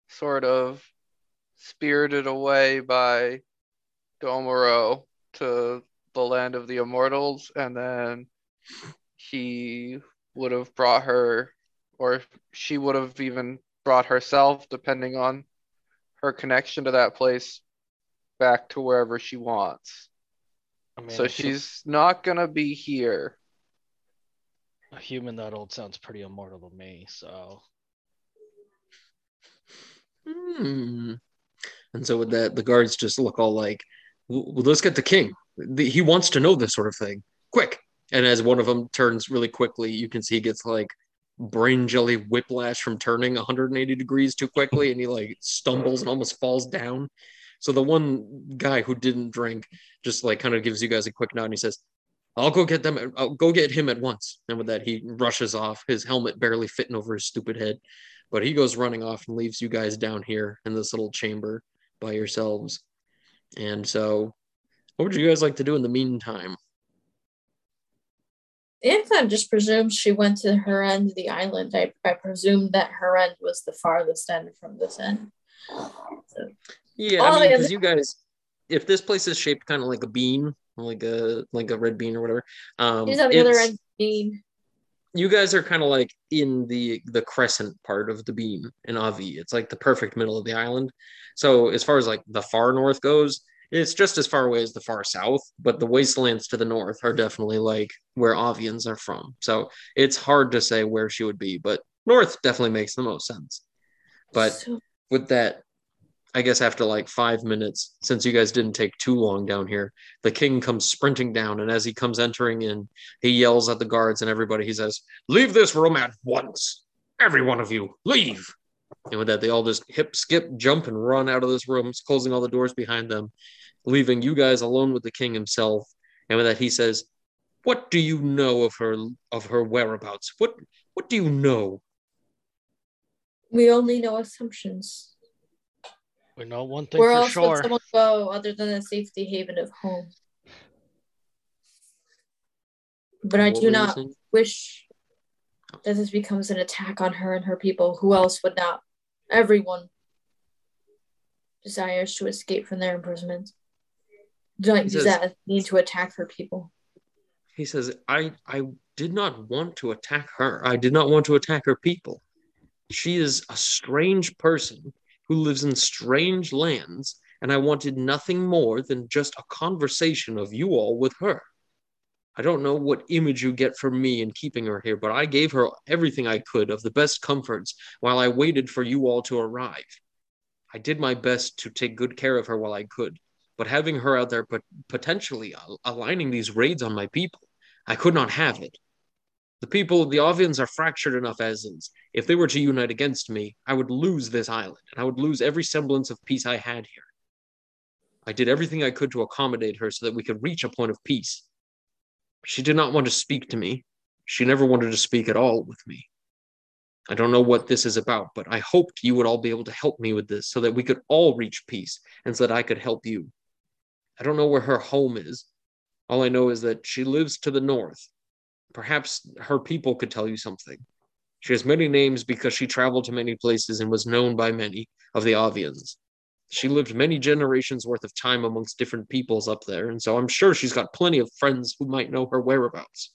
sort of spirited away by Domoro to the land of the immortals, and then he would have brought her, or she would have even brought herself, depending on her connection to that place, back to wherever she wants. I mean, so she's not gonna be here a human that old sounds pretty immortal to me. So. Hmm. And so with that, the guards just look all like, well, "Let's get the king. he wants to know this sort of thing. Quick!" And as one of them turns really quickly, you can see he gets like brain jelly whiplash from turning 180 degrees too quickly, and he like stumbles and almost falls down. So the one guy who didn't drink just like kind of gives you guys a quick nod and he says, I'll go get them. I'll go get him at once. And with that, he rushes off, his helmet barely fitting over his stupid head. But he goes running off and leaves you guys down here in this little chamber by yourselves. And so, what would you guys like to do in the meantime? Anton just presumes she went to her end of the island. I, I presume that her end was the farthest end from this end. So, yeah, I mean, because you guys, if this place is shaped kind of like a bean, like a like a red bean or whatever. Um, He's on the other end bean. You guys are kind of like in the the crescent part of the beam in Avi. It's like the perfect middle of the island. So as far as like the far north goes, it's just as far away as the far south, but the wastelands to the north are definitely like where Avians are from. So it's hard to say where she would be, but north definitely makes the most sense. But so- with that, I guess after like five minutes, since you guys didn't take too long down here, the king comes sprinting down. And as he comes entering in, he yells at the guards and everybody. He says, Leave this room at once. Every one of you, leave. And with that, they all just hip, skip, jump, and run out of this room, closing all the doors behind them, leaving you guys alone with the king himself. And with that, he says, What do you know of her of her whereabouts? What what do you know? We only know assumptions. We know one thing Where for else sure. would someone go other than a safety haven of home? But I do not wish that this becomes an attack on her and her people. Who else would not? Everyone desires to escape from their imprisonment. Do not he use says, that as mean to attack her people. He says, I I did not want to attack her. I did not want to attack her people. She is a strange person who lives in strange lands, and I wanted nothing more than just a conversation of you all with her. I don't know what image you get from me in keeping her here, but I gave her everything I could of the best comforts while I waited for you all to arrive. I did my best to take good care of her while I could, but having her out there potentially aligning these raids on my people, I could not have it. The people, of the Avians are fractured enough as is. If they were to unite against me, I would lose this island, and I would lose every semblance of peace I had here. I did everything I could to accommodate her so that we could reach a point of peace. She did not want to speak to me. She never wanted to speak at all with me. I don't know what this is about, but I hoped you would all be able to help me with this so that we could all reach peace and so that I could help you. I don't know where her home is. All I know is that she lives to the north Perhaps her people could tell you something. She has many names because she traveled to many places and was known by many of the Avians. She lived many generations worth of time amongst different peoples up there, and so I'm sure she's got plenty of friends who might know her whereabouts.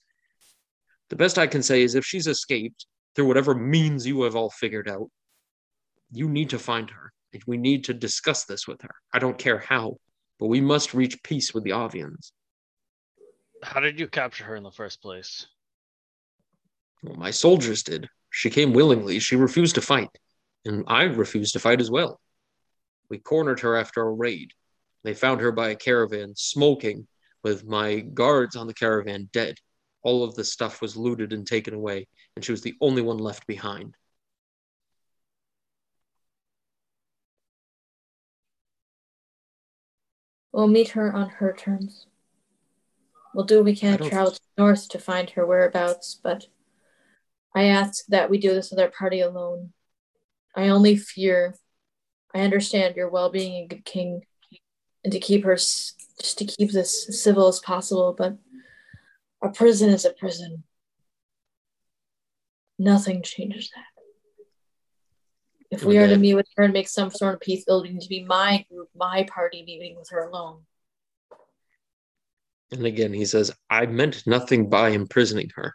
The best I can say is if she's escaped through whatever means you have all figured out, you need to find her. And we need to discuss this with her. I don't care how, but we must reach peace with the Avians. How did you capture her in the first place? Well, my soldiers did. She came willingly. She refused to fight, and I refused to fight as well. We cornered her after a raid. They found her by a caravan, smoking, with my guards on the caravan dead. All of the stuff was looted and taken away, and she was the only one left behind. We'll meet her on her terms. We'll do what we can to travel to the north to find her whereabouts, but I ask that we do this with our party alone. I only fear, I understand your well being a good king, and to keep her, just to keep this civil as possible, but a prison is a prison. Nothing changes that. If we are to meet with her and make some sort of peace, need to be my group, my party meeting with her alone. And again, he says, I meant nothing by imprisoning her.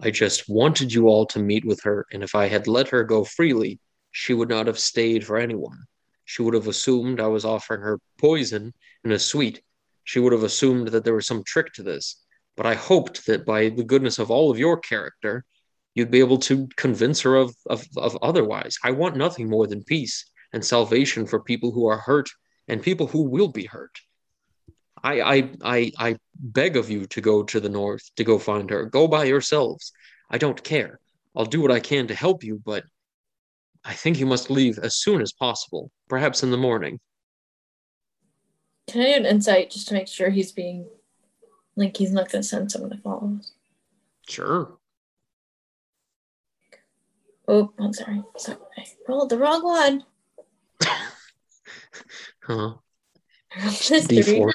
I just wanted you all to meet with her, and if I had let her go freely, she would not have stayed for anyone. She would have assumed I was offering her poison in a sweet. She would have assumed that there was some trick to this. But I hoped that by the goodness of all of your character, you'd be able to convince her of, of, of otherwise. I want nothing more than peace and salvation for people who are hurt and people who will be hurt. I, I I I beg of you to go to the north to go find her. Go by yourselves. I don't care. I'll do what I can to help you, but I think you must leave as soon as possible, perhaps in the morning. Can I do an insight just to make sure he's being like he's not going to send someone to follow us? Sure. Oh, I'm sorry. Sorry, I rolled the wrong one. *laughs* Huh. Mystery. D4.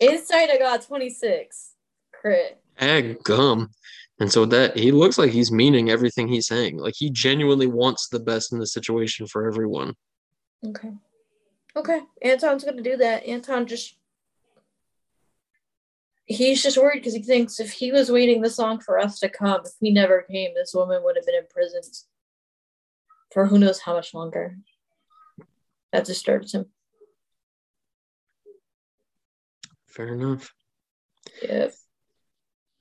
Insight, I got 26. Crit. Ag gum. And so that he looks like he's meaning everything he's saying. Like he genuinely wants the best in the situation for everyone. Okay. Okay. Anton's going to do that. Anton just. He's just worried because he thinks if he was waiting this long for us to come, if we never came, this woman would have been imprisoned for who knows how much longer. That disturbs him. Fair enough. Yeah.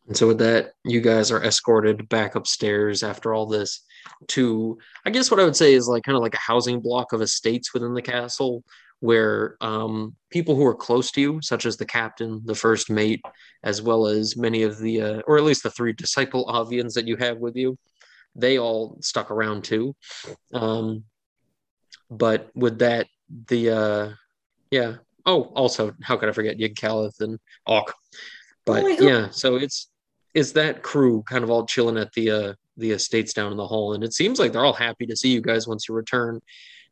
And so with that, you guys are escorted back upstairs after all this to I guess what I would say is like kind of like a housing block of estates within the castle where um, people who are close to you, such as the captain, the first mate, as well as many of the uh, or at least the three disciple Avians that you have with you, they all stuck around too. Um, but with that, the uh, yeah. Oh, also, how could I forget Yig Calith and Auk? But God. yeah, so it's it's that crew kind of all chilling at the uh the estates down in the hall, and it seems like they're all happy to see you guys once you return.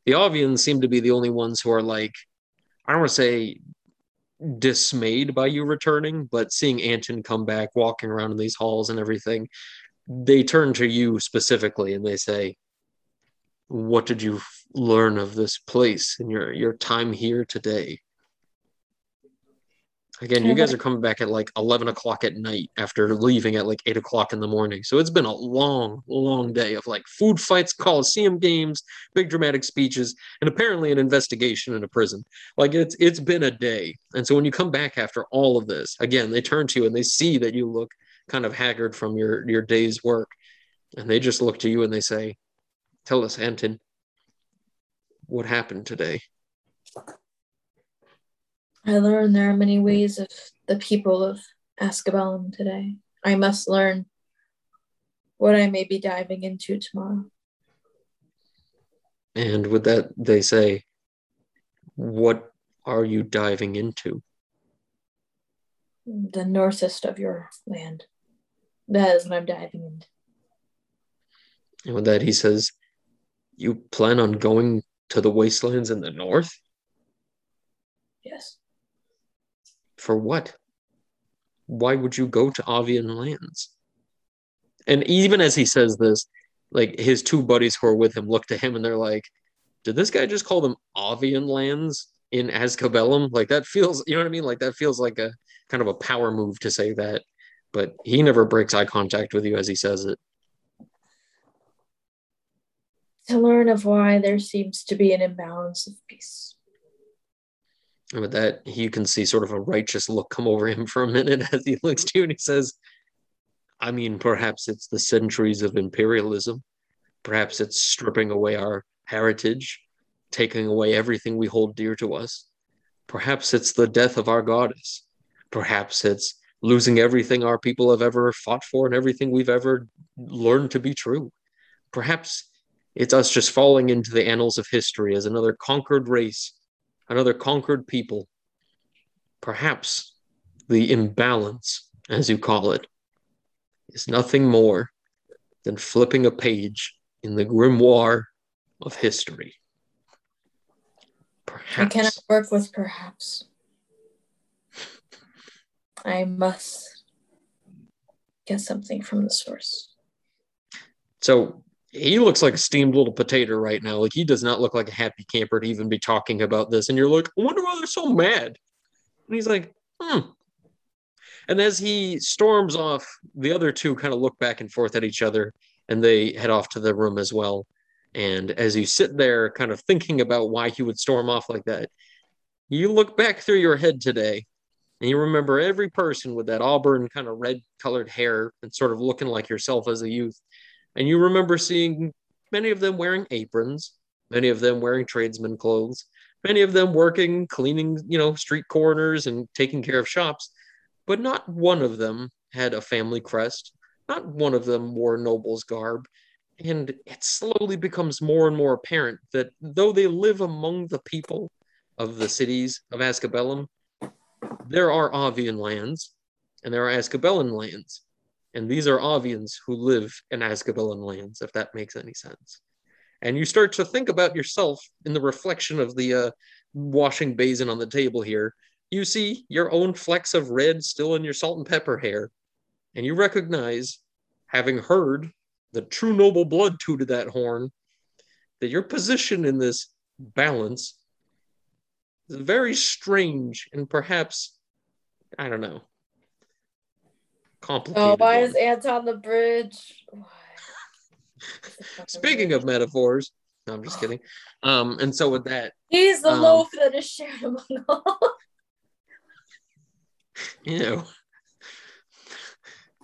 The Avians seem to be the only ones who are like, I don't want to say dismayed by you returning, but seeing Anton come back, walking around in these halls and everything, they turn to you specifically and they say, "What did you learn of this place in your your time here today?" Again, you guys are coming back at like 11 o'clock at night after leaving at like 8 o'clock in the morning. So it's been a long, long day of like food fights, Coliseum games, big dramatic speeches, and apparently an investigation in a prison. Like it's it's been a day. And so when you come back after all of this, again, they turn to you and they see that you look kind of haggard from your your day's work. And they just look to you and they say, Tell us, Anton, what happened today? I learned there are many ways of the people of Askabellum today. I must learn what I may be diving into tomorrow. And with that, they say, What are you diving into? The northest of your land. That is what I'm diving into. And with that, he says, You plan on going to the wastelands in the north? Yes. For what? Why would you go to Avian lands? And even as he says this, like his two buddies who are with him look to him and they're like, Did this guy just call them Avian lands in Askabellum? Like that feels, you know what I mean? Like that feels like a kind of a power move to say that. But he never breaks eye contact with you as he says it. To learn of why there seems to be an imbalance of peace. And with that, you can see sort of a righteous look come over him for a minute *laughs* as he looks to you and he says, I mean, perhaps it's the centuries of imperialism. Perhaps it's stripping away our heritage, taking away everything we hold dear to us. Perhaps it's the death of our goddess. Perhaps it's losing everything our people have ever fought for and everything we've ever learned to be true. Perhaps it's us just falling into the annals of history as another conquered race, another conquered people. Perhaps the imbalance, as you call it, is nothing more than flipping a page in the grimoire of history. Perhaps. I cannot work with perhaps. I must get something from the source. So he looks like a steamed little potato right now. Like he does not look like a happy camper to even be talking about this. And you're like, I wonder why they're so mad. And he's like, hmm. And as he storms off, the other two kind of look back and forth at each other and they head off to the room as well. And as you sit there kind of thinking about why he would storm off like that, you look back through your head today and you remember every person with that auburn kind of red colored hair and sort of looking like yourself as a youth. And you remember seeing many of them wearing aprons, many of them wearing tradesman clothes, many of them working, cleaning, you know, street corners and taking care of shops. But not one of them had a family crest. Not one of them wore noble's garb. And it slowly becomes more and more apparent that though they live among the people of the cities of Askabellum, there are Avian lands and there are Askabellan lands. And these are Avians who live in Askabellan lands, if that makes any sense. And you start to think about yourself in the reflection of the uh, washing basin on the table here. You see your own flecks of red still in your salt and pepper hair. And you recognize, having heard the true noble blood tooted that horn, that your position in this balance is very strange and perhaps, I don't know, complicated. Oh, why one. is Ant on the bridge? Why? It's the fucking Speaking of metaphors, no, I'm just kidding. Um, and so with that, he's the um, loaf that is shared among all. *laughs* you know,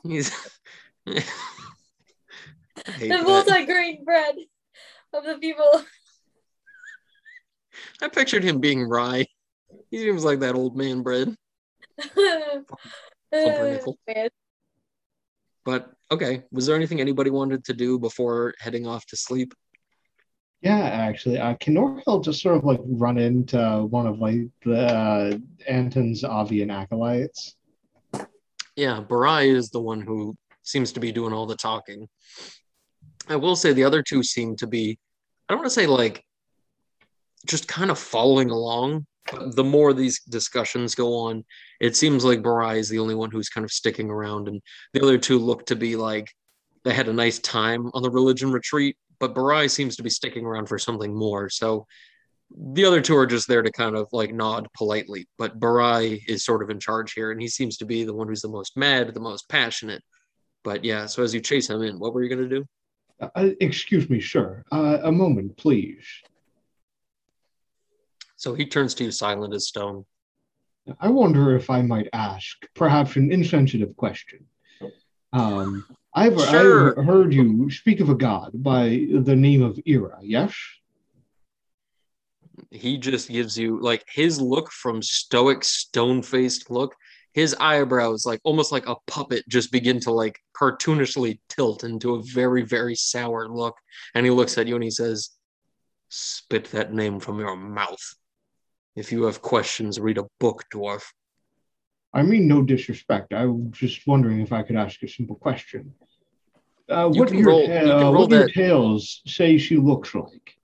he's *laughs* the multi-grain bread of the people. I pictured him being rye. He seems like that old man bread. *laughs* Pumpernickel. Man. But okay, was there anything anybody wanted to do before heading off to sleep? Yeah, actually, uh, can Norhill just sort of like run into one of like the uh, Anton's Avian acolytes? Yeah, Barai is the one who seems to be doing all the talking. I will say the other two seem to be, I don't want to say like just kind of following along, the more these discussions go on, it seems like Barai is the only one who's kind of sticking around, and the other two look to be like they had a nice time on the religion retreat, but Barai seems to be sticking around for something more. So the other two are just there to kind of like nod politely, but Barai is sort of in charge here, and he seems to be the one who's the most mad, the most passionate. But yeah, so as you chase him in, what were you gonna do? Uh, excuse me, sir. Uh, a moment, please. So he turns to you, silent as stone. I wonder if I might ask, perhaps an insensitive question. Um, I've, Sure. I've heard you speak of a god by the name of Yira, yes? He just gives you like his look from stoic, stone faced look. His eyebrows, like almost like a puppet, just begin to like cartoonishly tilt into a very, very sour look. And he looks at you and he says, Spit that name from your mouth. If you have questions, read a book, dwarf. I mean no disrespect. I was just wondering if I could ask a simple question. Uh, what can your, uh, what your tales say she looks like?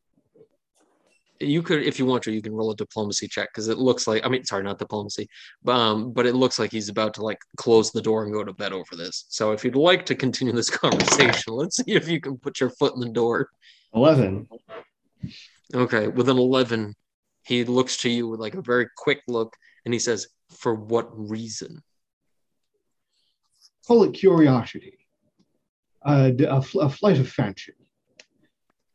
You could, if you want to, you can roll a diplomacy check because it looks like, I mean, sorry, not diplomacy, but, um, but it looks like he's about to like close the door and go to bed over this. So if you'd like to continue this *laughs* conversation, let's see if you can put your foot in the door. 11. Okay, with an 11, he looks to you with like a very quick look and he says, For what reason? Call it curiosity, uh, a, fl- a flight of fancy,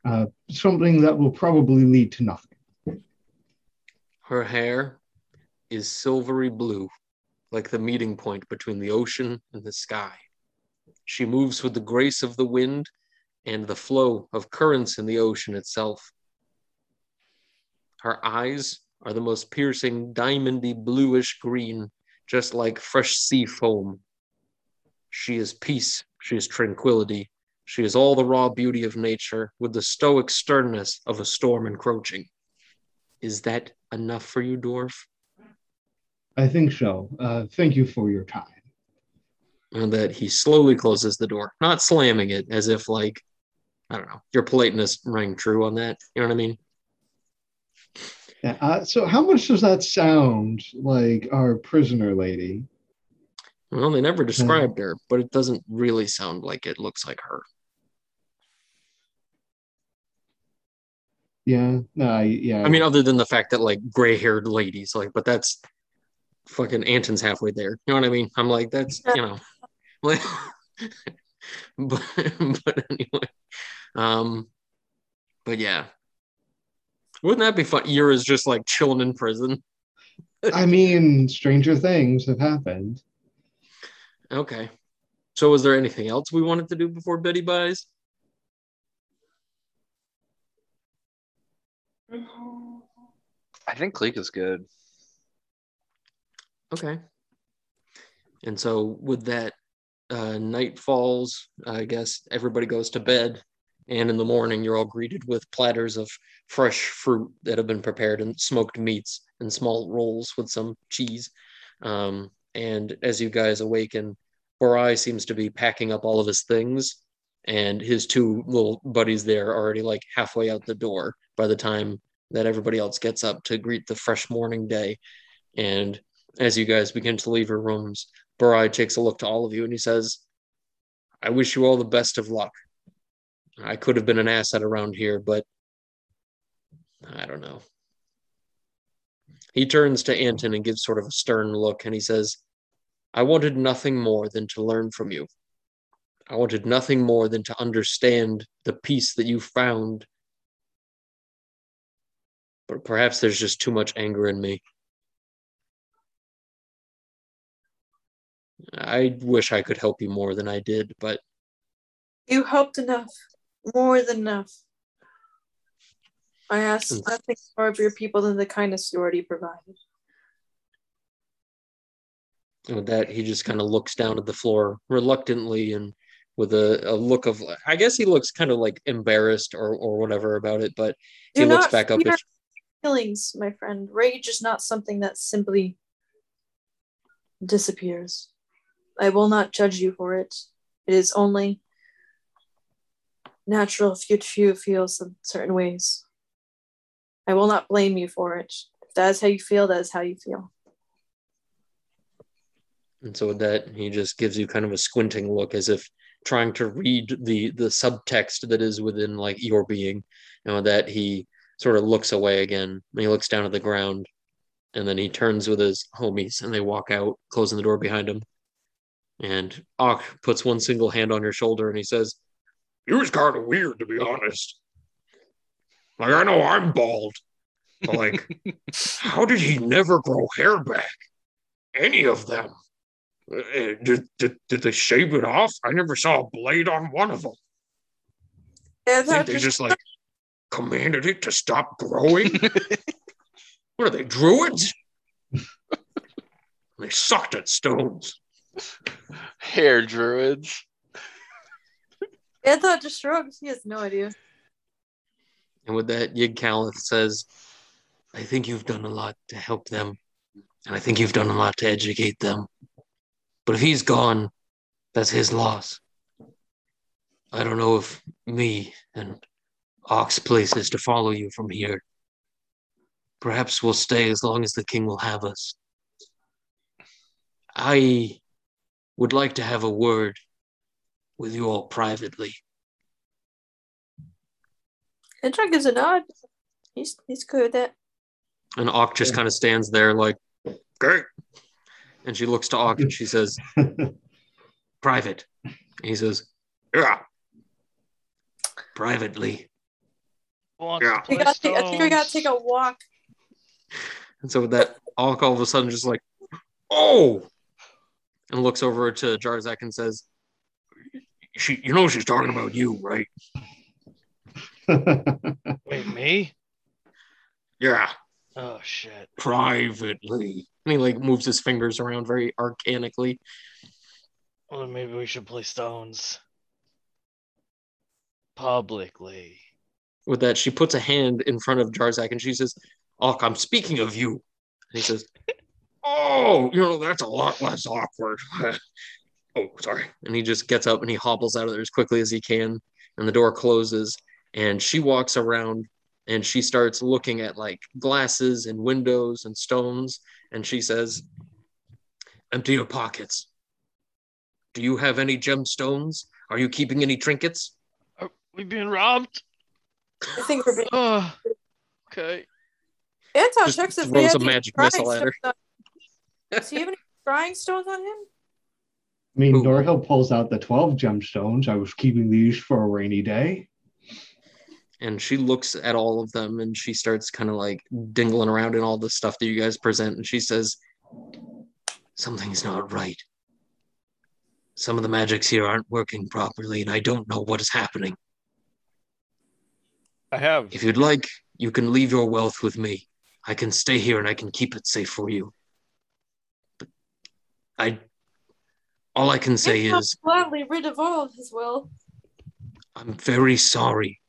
uh, something that will probably lead to nothing. Her hair, is silvery blue, like the meeting point between the ocean and the sky. She moves with the grace of the wind and the flow of currents in the ocean itself. Her eyes are the most piercing, diamondy bluish green, just like fresh sea foam. She is peace, she is tranquility, she is all the raw beauty of nature with the stoic sternness of a storm encroaching. Is that enough for you, dwarf? I think so. Uh, thank you for your time. And that he slowly closes the door, not slamming it as if, like, I don't know, your politeness rang true on that. You know what I mean? Yeah, uh, so, how much does that sound like our prisoner lady? Well, they never described her, but it doesn't really sound like it looks like her. Yeah, no, yeah. I mean, other than the fact that like gray-haired ladies, like, but that's fucking Anton's halfway there. You know what I mean? I'm like, that's you know, like, *laughs* but but anyway, um, but yeah, wouldn't that be fun? Yira's just like chilling in prison. *laughs* I mean, stranger things have happened. Okay. So, was there anything else we wanted to do before Betty buys? I think Cleek is good. Okay. And so, with that, uh, night falls. I guess everybody goes to bed, and in the morning, you're all greeted with platters of fresh fruit that have been prepared and smoked meats and small rolls with some cheese. Um, and as you guys awaken, Borai seems to be packing up all of his things, and his two little buddies there are already like halfway out the door by the time that everybody else gets up to greet the fresh morning day. And as you guys begin to leave your rooms, Borai takes a look to all of you and he says, I wish you all the best of luck. I could have been an asset around here, but I don't know. He turns to Anton and gives sort of a stern look and he says, I wanted nothing more than to learn from you. I wanted nothing more than to understand the peace that you found. But perhaps there's just too much anger in me. I wish I could help you more than I did, but You helped enough, more than enough. I ask Mm. nothing more of your people than the kindness you already provided. with that he just kind of looks down at the floor reluctantly and with a, a look of I guess he looks kind of like embarrassed or or whatever about it, but he looks back up at feelings, my friend. Rage is not something that simply disappears. I will not judge you for it. It is only natural if you few feel some certain ways. I will not blame you for it. If that is how you feel, that is how you feel. And so with that, he just gives you kind of a squinting look as if trying to read the the subtext that is within like your being. And with that, he sort of looks away again. And he looks down at the ground. And then he turns with his homies and they walk out, closing the door behind him. And Ak puts one single hand on your shoulder and he says, You was kind of weird to be honest. Like I know I'm bald, but like, *laughs* how did he never grow hair back? Any of them? Uh, Did, did, did they shave it off? I never saw a blade on one of them. Yeah, I think they just like commanded it to stop growing. *laughs* what are they, druids? *laughs* they sucked at stones. Hair druids. Thought just shrugs. He has no idea. And with that, Yigkalith says, I think you've done a lot to help them. And I think you've done a lot to educate them. But if he's gone, that's his loss. I don't know if me and Ox place is to follow you from here. Perhaps we'll stay as long as the king will have us. I would like to have a word with you all privately. Hedgehog gives a nod. He's he's good with that. And Auk just Yeah. kind of stands there like, great. And she looks to Auk and she says, *laughs* private. And he says, yeah. Privately. Yeah. We gotta take, I think we gotta take a walk. And so with that, Alk all of a sudden just like, oh, and looks over to Jarzak and says, "She, you know, she's talking about you, right? *laughs* Wait, me? Yeah, Oh shit. privately." And he like moves his fingers around very arcanically. Well, then maybe we should play stones publicly. With that, she puts a hand in front of Jarzak and she says, Alk, I'm speaking of you. And he says, *laughs* Oh, you know, that's a lot less awkward. *laughs* oh, sorry. And he just gets up and he hobbles out of there as quickly as he can. And the door closes. And she walks around and she starts looking at like glasses and windows and stones. And she says, Empty your pockets. Do you have any gemstones? Are you keeping any trinkets? Uh, Are we being robbed? I think we're being. *sighs* Oh, okay. Anton Just checks if throws they have a any magic missile at her. stones Does he have any scrying stones on him? I mean, Ooh. Norhill pulls out the 12 gemstones. I was keeping these for a rainy day. and she looks at all of them and she starts kind of like dingling around in all the stuff that you guys present and she says something's not right some of the magics here aren't working properly and i don't know what is happening I have. if you'd like you can leave your wealth with me i can stay here and i can keep it safe for you but i all i can say is gladly rid of all of his will. i'm very sorry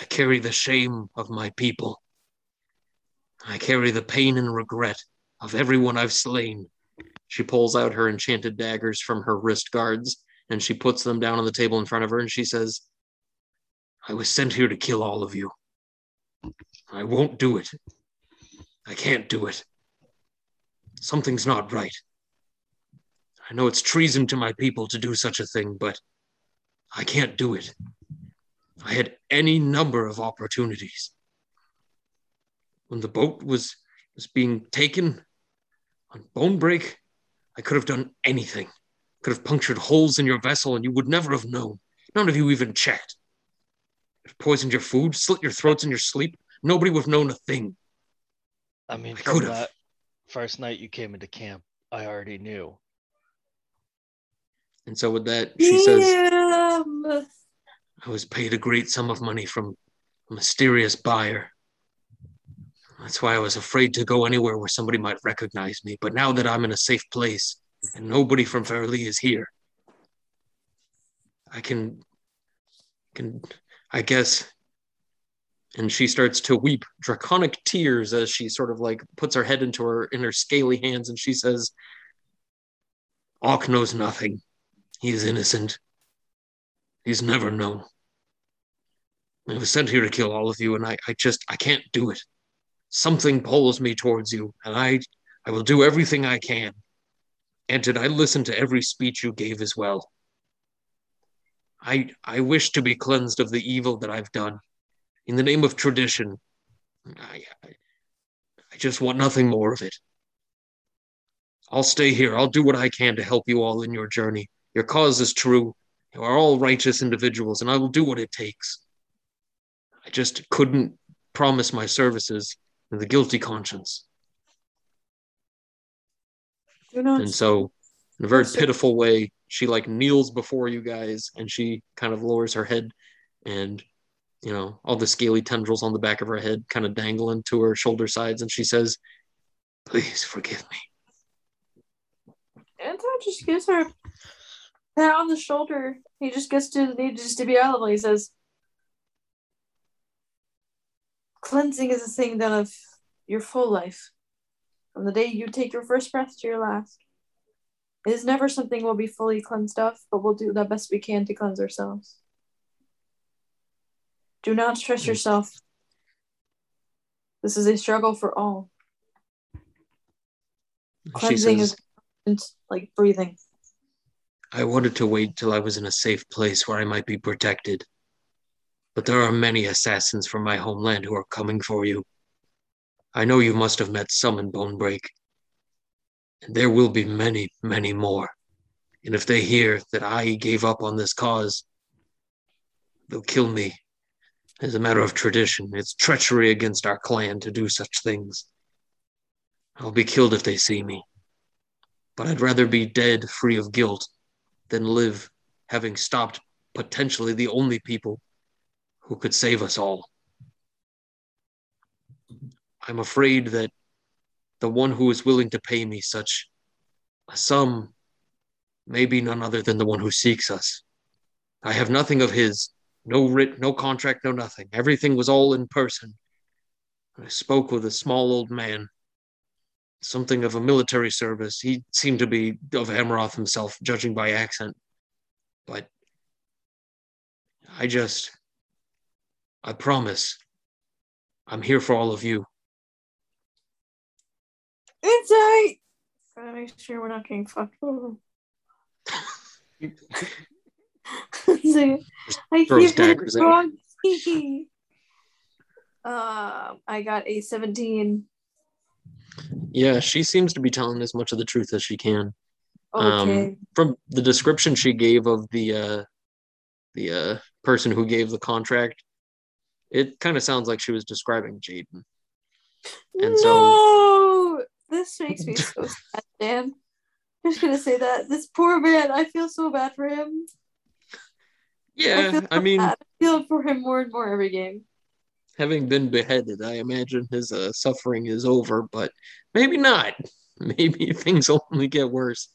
i carry the shame of my people I carry the pain and regret of everyone I've slain. She pulls out her enchanted daggers from her wrist guards and she puts them down on the table in front of her and she says, I was sent here to kill all of you. I won't do it. I can't do it. Something's not right. I know it's treason to my people to do such a thing, but I can't do it. I had any number of opportunities when the boat was was being taken on bone break i could have done anything could have punctured holes in your vessel and you would never have known none of you even checked poisoned your food slit your throats in your sleep nobody would have known a thing I mean, I from could've. first night you came into camp, I already knew. And so with that she says i was paid a great sum of money from a mysterious buyer. That's why i was afraid to go anywhere where somebody might recognize me. But now that i'm in a safe place and nobody from fairly is here i can can i guess and she starts to weep draconic tears as she sort of like puts her head into her in her scaly hands and she says Alk knows nothing he is innocent. He's never known. I was sent here to kill all of you and i, I just i can't do it. Something pulls me towards you and i i will do everything i can. And did i listen to every speech you gave as well? I i wish to be cleansed of the evil that i've done. In the name of tradition i i, I just want nothing more of it. I'll stay here. I'll do what i can to help you all in your journey your cause is true. You are all righteous individuals and i will do what it takes. I just couldn't promise my services with a guilty conscience. And so in a very pitiful way she like kneels before you guys and she kind of lowers her head and you know all the scaly tendrils on the back of her head kind of dangling to her shoulder sides and she says please forgive me. Anton just gives her a pat on the shoulder. He just gets to he just to be audible. He says, "Cleansing is a thing done of your full life, from the day you take your first breath to your last. It is never something we'll be fully cleansed of, but we'll do the best we can to cleanse ourselves. Do not stress yourself. This is a struggle for all. Cleansing says is like breathing." I wanted to wait till I was in a safe place where I might be protected. But there are many assassins from my homeland who are coming for you. I know you must have met some in Bonebreak. And there will be many, many more. And if they hear that I gave up on this cause, they'll kill me. As a matter of tradition, it's treachery against our clan to do such things. I'll be killed if they see me. But I'd rather be dead free of guilt than live having stopped potentially the only people who could save us all. I'm afraid that the one who is willing to pay me such a sum may be none other than the one who seeks us. I have nothing of his, no writ, no contract, no nothing. Everything was all in person. I spoke with a small old man, something of a military service. He seemed to be of Amaroth himself, judging by accent. But I just, I promise, I'm here for all of you. Insight! Gotta make sure we're not getting fucked over. *laughs* so, I keep it wrong. um, I got a 17. Yeah, she seems to be telling as much of the truth as she can. Okay. Um, from the description she gave of the uh, the uh, person who gave the contract, it kind of sounds like she was describing Jaden. and so- no! This makes me so *laughs* sad, Dan. I'm just gonna say that. This poor man, I feel so bad for him. I, Yeah, I so mean, bad. I feel for him more and more every game. Having been beheaded, I imagine his uh, suffering is over, but maybe not. *laughs* Maybe *laughs* things only get worse.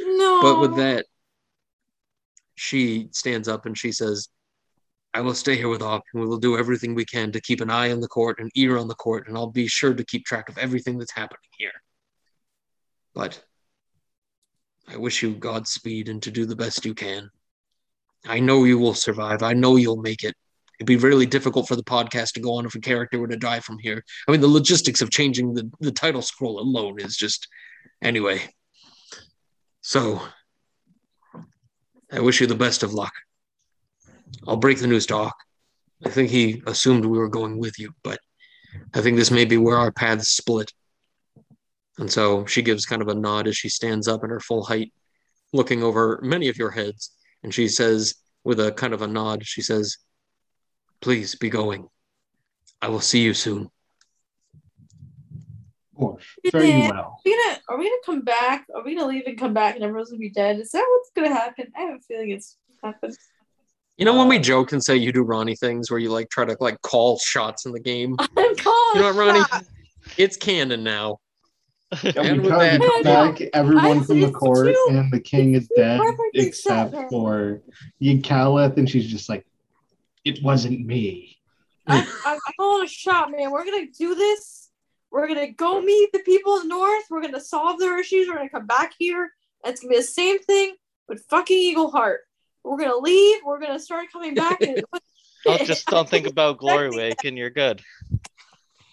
No. But with that, she stands up and she says, I will stay here with Op and we will do everything we can to keep an eye on the court, an ear on the court, and I'll be sure to keep track of everything that's happening here. But I wish you Godspeed and to do the best you can. I know you will survive. I know you'll make it. It'd be really difficult for the podcast to go on if a character were to die from here. I mean, the logistics of changing the, the title scroll alone is just. Anyway. So, I wish you the best of luck. I'll break the news to Hawk. I think he assumed we were going with you, but I think this may be where our paths split. And so she gives kind of a nod as she stands up in her full height, looking over many of your heads. And she says, with a kind of a nod, she says, Please be going. I will see you soon. Of course. Very Yeah. well. Are we gonna are we gonna come back? Are we gonna leave and come back and everyone's gonna be dead? Is that what's gonna happen? I have a feeling it's happened. You know when we joke and say you do Ronnie things where you like try to like call shots in the game? *laughs* I'm calling You know what, Ronnie? shots. It's canon now. *laughs* Yeah, And we with that- back everyone I from the court too. and the king is dead except said. for Yigkalith and she's just like, it wasn't me. I'm, I'm calling a shot, man. We're gonna do this. We're gonna go meet the people in the north. We're gonna solve their issues. We're gonna come back here. And it's gonna be the same thing with fucking Eagle Heart. We're gonna leave. We're gonna start coming back. And, *laughs* Don't just don't think about *laughs* Glory Exactly. Wake and you're good.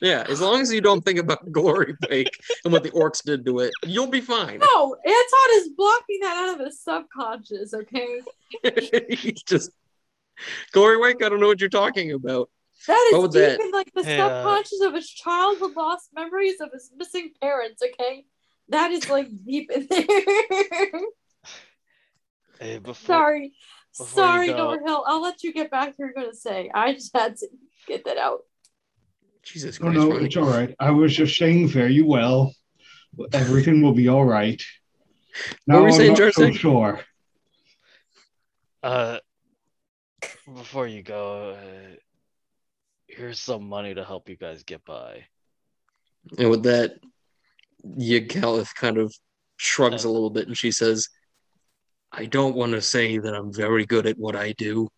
Yeah, as long as you don't think about Glory Wake and what the orcs did to it, you'll be fine. no, Anton is blocking that out of his subconscious. Okay, *laughs* He's just Glory Wake. I don't know what you're talking about. That is What is deep that? in like the Hey, uh, subconscious of his childhood lost memories of his missing parents. Okay, that is like *laughs* deep in there. Hey, before, Sorry. before Sorry, go- Overhill. I'll let you get back to what you're gonna say. I just had to get that out. Jesus Oh Christ, no, Ronnie. it's all right. I was just saying, fare you well. Everything will be all right. What were Now you I'm saying, not so Jersey? sure. Uh, before you go, uh, here's some money to help you guys get by. And with that, Yigkalith kind of shrugs a little bit and she says, I don't want to say that I'm very good at what I do.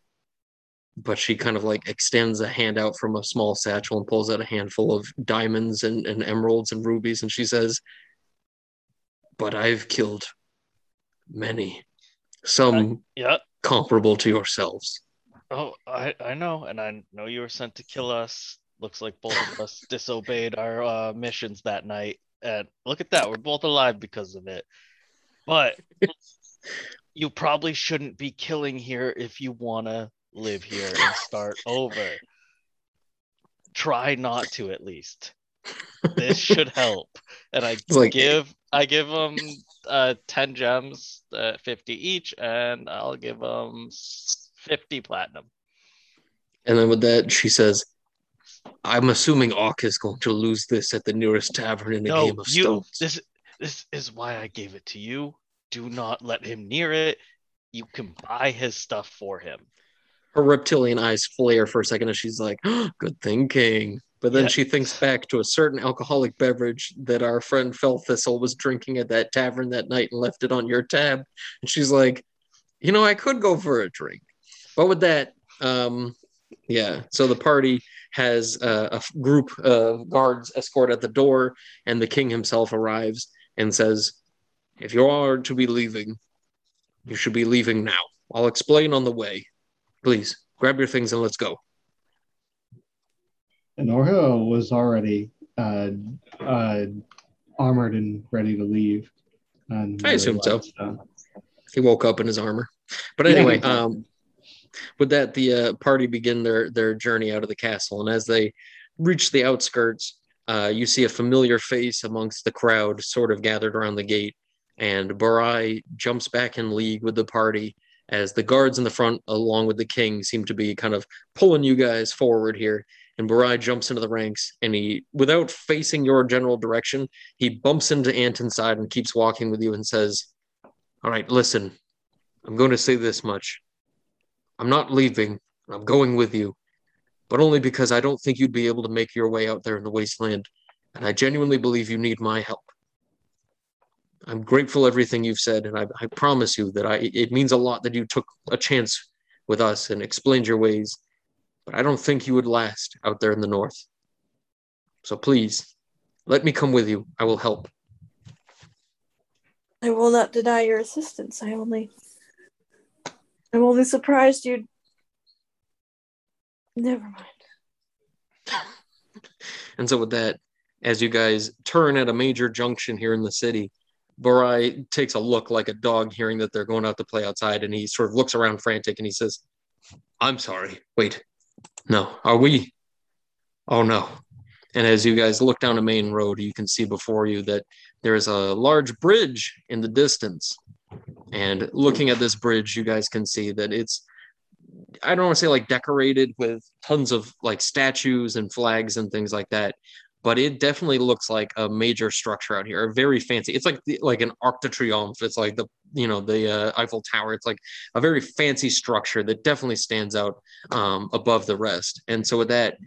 But she kind of like extends a hand out from a small satchel and pulls out a handful of diamonds and, and emeralds and rubies. And she says, But I've killed many, some Yeah. comparable to yourselves. Oh, I I know, and I know you were sent to kill us. Looks like both of us *laughs* disobeyed our uh, missions that night, and look at that, we're both alive because of it. But *laughs* you probably shouldn't be killing here if you wanna live here and start over. Try not to, at least. This should *laughs* help. And I like- give I give them uh 10 gems, uh, 50 each, and I'll give them 50 platinum. And then with that, she says, I'm assuming Auk is going to lose this at the nearest tavern in the no, game of you. stones. This this is why I gave it to you. Do not let him near it. You can buy his stuff for him. Her reptilian eyes flare for a second as she's like, oh, "Good thinking." But then Yeah. she thinks back to a certain alcoholic beverage that our friend Fell Thistle was drinking at that tavern that night and left it on your tab. And she's like, "You know, I could go for a drink." But with that, um, yeah. So the party has uh, a group of guards escort at the door, and the king himself arrives and says, "If you are to be leaving, you should be leaving now. I'll explain on the way. Please grab your things and let's go." And Orhill was already uh, uh, armored and ready to leave. And I assume so. uh, He woke up in his armor. But Yeah. anyway, um, with that, the uh, party begin their their journey out of the castle, and as they reach the outskirts, uh, you see a familiar face amongst the crowd, sort of gathered around the gate. And Barai jumps back in league with the party as the guards in the front, along with the king, seem to be kind of pulling you guys forward here. And Barai jumps into the ranks, and he, without facing your general direction, he bumps into Anton's side and keeps walking with you and says, "All right, listen, I'm going to say this much. I'm not leaving. I'm going with you, but only because I don't think you'd be able to make your way out there in the wasteland. And I genuinely believe you need my help. I'm grateful everything you've said, and I, I promise you that I it means a lot that you took a chance with us and explained your ways. But I don't think you would last out there in the north. So please, let me come with you. I will help. I will not deny your assistance. I only I'm only surprised you Never mind. *laughs* And so with that, as you guys turn at a major junction here in the city, Barai takes a look like a dog hearing that they're going out to play outside, and he sort of looks around frantic and he says, I'm sorry. Wait, no, are we? Oh no. And as you guys look down a main road, you can see before you that there is a large bridge in the distance. And looking at this bridge, you guys can see that it's I don't want to say like decorated with tons of like statues and flags and things like that, but it definitely looks like a major structure out here. A very fancy. It's like the, like an Arc de Triomphe. It's like the you know the uh, Eiffel Tower. It's like a very fancy structure that definitely stands out um, above the rest. And so with that,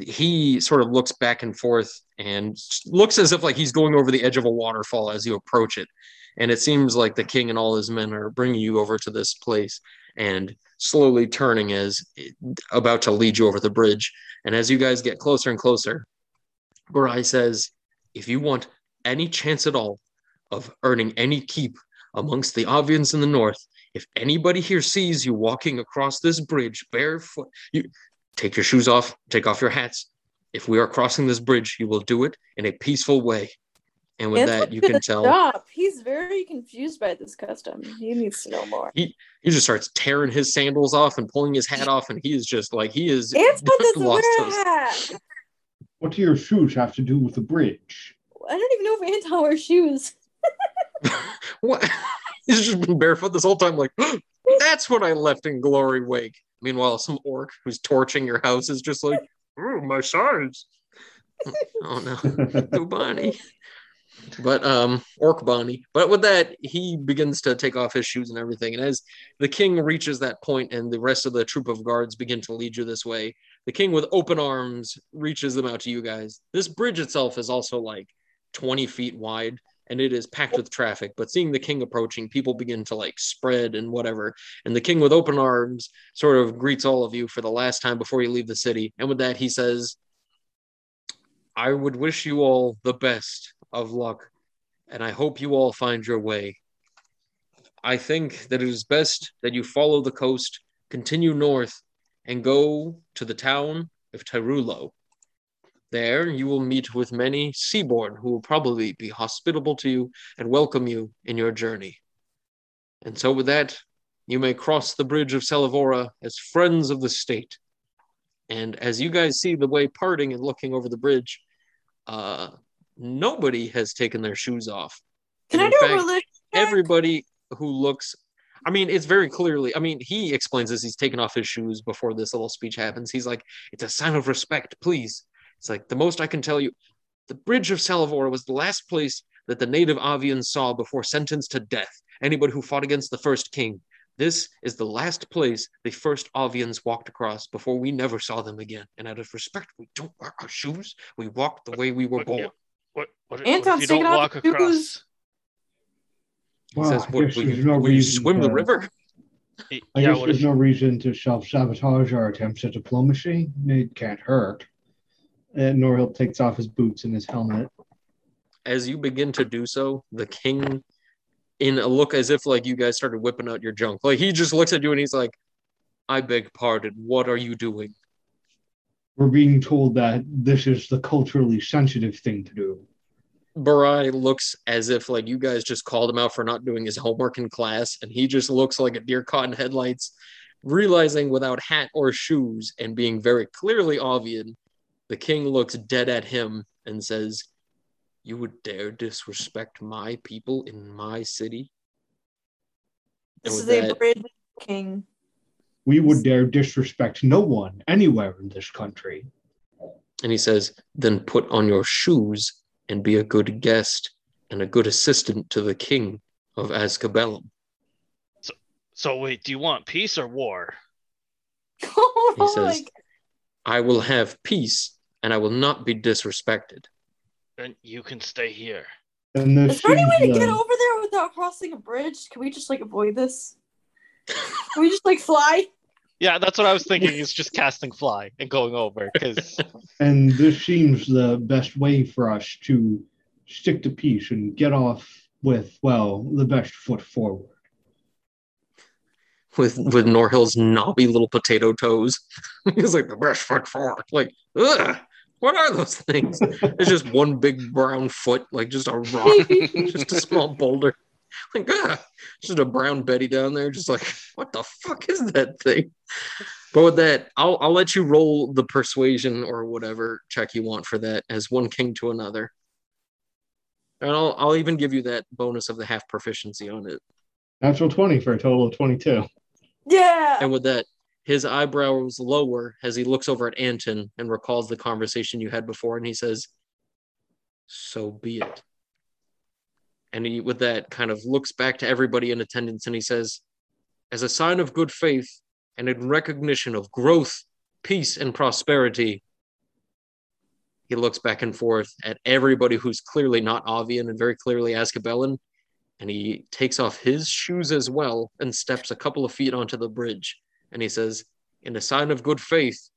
he sort of looks back and forth and looks as if like he's going over the edge of a waterfall as you approach it. And it seems like the king and all his men are bringing you over to this place and slowly turning as about to lead you over the bridge. And as you guys get closer and closer, Barai says, if you want any chance at all of earning any keep amongst the Avians in the north, if anybody here sees you walking across this bridge barefoot, you take your shoes off, take off your hats. If we are crossing this bridge, you will do it in a peaceful way. And with that, you can tell Stop. He's very confused by this custom. He needs to know more. he just starts tearing his sandals off and pulling his hat off, and he is just like he is Anton *laughs* doesn't lost wear a his- hat. What do your shoes have to do with the bridge? I don't even know if Anton wears shoes. *laughs* What? He's just been barefoot this whole time. Like, *gasps* that's what I left in Glory Wake. Meanwhile, some orc who's torching your house is just like, oh, my sides. *laughs* oh no, Ubani. But um, Orc Bonnie. But with that, he begins to take off his shoes and everything. And as the king reaches that point, and the rest of the troop of guards begin to lead you this way, the king, with open arms, reaches them out to you guys. This bridge itself is also like 20 feet wide and it is packed with traffic. But seeing the king approaching, people begin to like spread and whatever. And the king, with open arms, sort of greets all of you for the last time before you leave the city. And with that, he says, I would wish you all the best of luck, and I hope you all find your way. I think that it is best that you follow the coast, continue north, and go to the town of Terulo. There you will meet with many seaborn who will probably be hospitable to you and welcome you in your journey. And so, with that, you may cross the bridge of Salavora as friends of the state. And as you guys see the way parting and looking over the bridge, uh, nobody has taken their shoes off. Can And I in do a religion? everybody who looks I mean, it's very clearly. I mean, he explains this. He's taken off his shoes before this little speech happens. He's like, "It's a sign of respect, please." It's like the most I can tell you. The bridge of Salavora was the last place that the native Avians saw before sentenced to death. Anybody who fought against the first king. This is the last place the first Avians walked across before we never saw them again. And out of respect, we don't wear our shoes. We walk the way we were born. Yeah. What, what, what if you don't taking off walk his shoes. across? He Well, says, "What, will there's you, no will you reason swim the river?" Y- I Yeah, guess there's if, no reason to self sabotage our attempts at diplomacy. It can't hurt. And Norhill takes off his boots and his helmet. as you begin to do so, the king, in a look as if like you guys started whipping out your junk, like he just looks at you and he's like, "I beg pardon. What are you doing?" We're being told that this is the culturally sensitive thing to do. Barai looks as if like you guys just called him out for not doing his homework in class, and he just looks like a deer caught in headlights, realizing without hat or shoes and being very clearly Avian, the king looks dead at him and says, You would dare disrespect my people in my city? And This is with a that- bridge king. We would dare disrespect no one anywhere in this country. And he says, Then put on your shoes and be a good guest and a good assistant to the king of Askabellum. so so wait, do you want peace or war? *laughs* He says, I will have peace and I will not be disrespected. Then you can stay here. And this is there any way to get uh, over there without crossing a bridge? Can we just like avoid this? Can we just like fly? Yeah, that's what I was thinking. Is just casting fly and going over because And this seems the best way for us to stick to peace and get off with, well, the best foot forward. With with Norhill's knobby little potato toes. *laughs* He's like the best foot forward. Like, ugh, what are those things? It's just one big brown foot, like just a rock, *laughs* just a small boulder. *laughs* Like, ah, just a brown Betty down there, just like, what the fuck is that thing? But with that, I'll I'll let you roll the persuasion or whatever check you want for that as one king to another. And I'll I'll even give you that bonus of the half proficiency on it. Natural 20 for a total of 22. Yeah. And with that, his eyebrows lower as he looks over at Anton and recalls the conversation you had before, and he says, So be it. And he, with that, kind of looks back to everybody in attendance and he says, As a sign of good faith and in recognition of growth, peace, and prosperity, he looks back and forth at everybody who's clearly not Avian and very clearly Askabellan, and he takes off his shoes as well and steps a couple of feet onto the bridge. And he says, In a sign of good faith,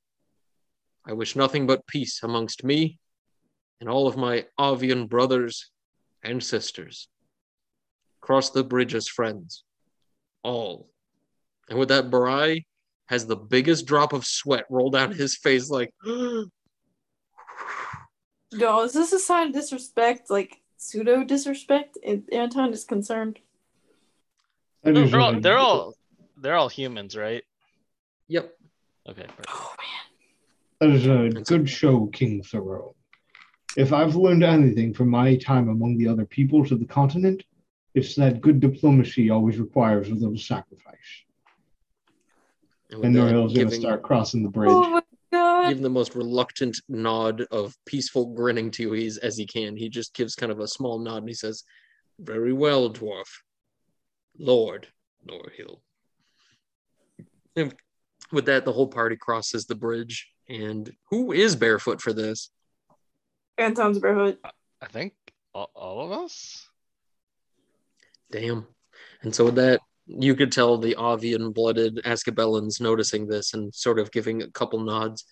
I wish nothing but peace amongst me and all of my Avian brothers and sisters. Cross the bridge as friends. All. And with that, Barai has the biggest drop of sweat roll down his face, like, *gasps* No, is this a sign of disrespect? Like pseudo disrespect? And Anton is concerned. No, they're all they're all they're all humans, right? Yep. Okay. perfect. Oh man. That is a good show, King Thoreau. If I've learned anything from my time among the other peoples of the continent, it's that good diplomacy always requires a little sacrifice. with And that, Norhill's going to start crossing the bridge. Oh my god. give the most reluctant nod of peaceful grinning to you as he can. He just gives kind of a small nod and he says, Very well, dwarf. Lord Norhill. And with that, the whole party crosses the bridge. And who is barefoot for this? Anton's barefoot. I think all, all of us. Damn. And so with that, you could tell the Avian blooded Askabellans noticing this and sort of giving a couple nods.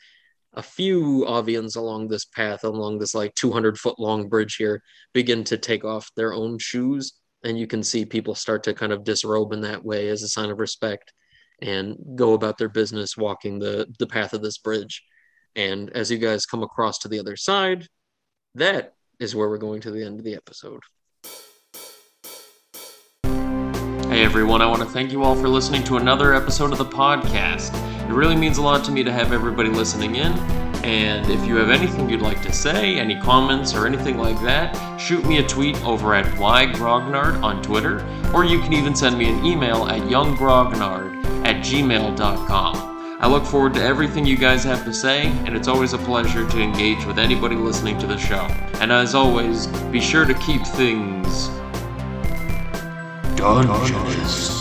A few Avians along this path, along this like 200 foot long bridge here, begin to take off their own shoes. And you can see people start to kind of disrobe in that way as a sign of respect and go about their business walking the, the path of this bridge. And as you guys come across to the other side, that is where we're going to the end of the episode. Hey everyone, I want to thank you all for listening to another episode of the podcast. It really means a lot to me to have everybody listening in. And if you have anything you'd like to say, any comments or anything like that, shoot me a tweet over at ygrognard on Twitter, or you can even send me an email at younggrognard at gmail.com. I look forward to everything you guys have to say, and it's always a pleasure to engage with anybody listening to the show. And as always, be sure to keep things Dungeons.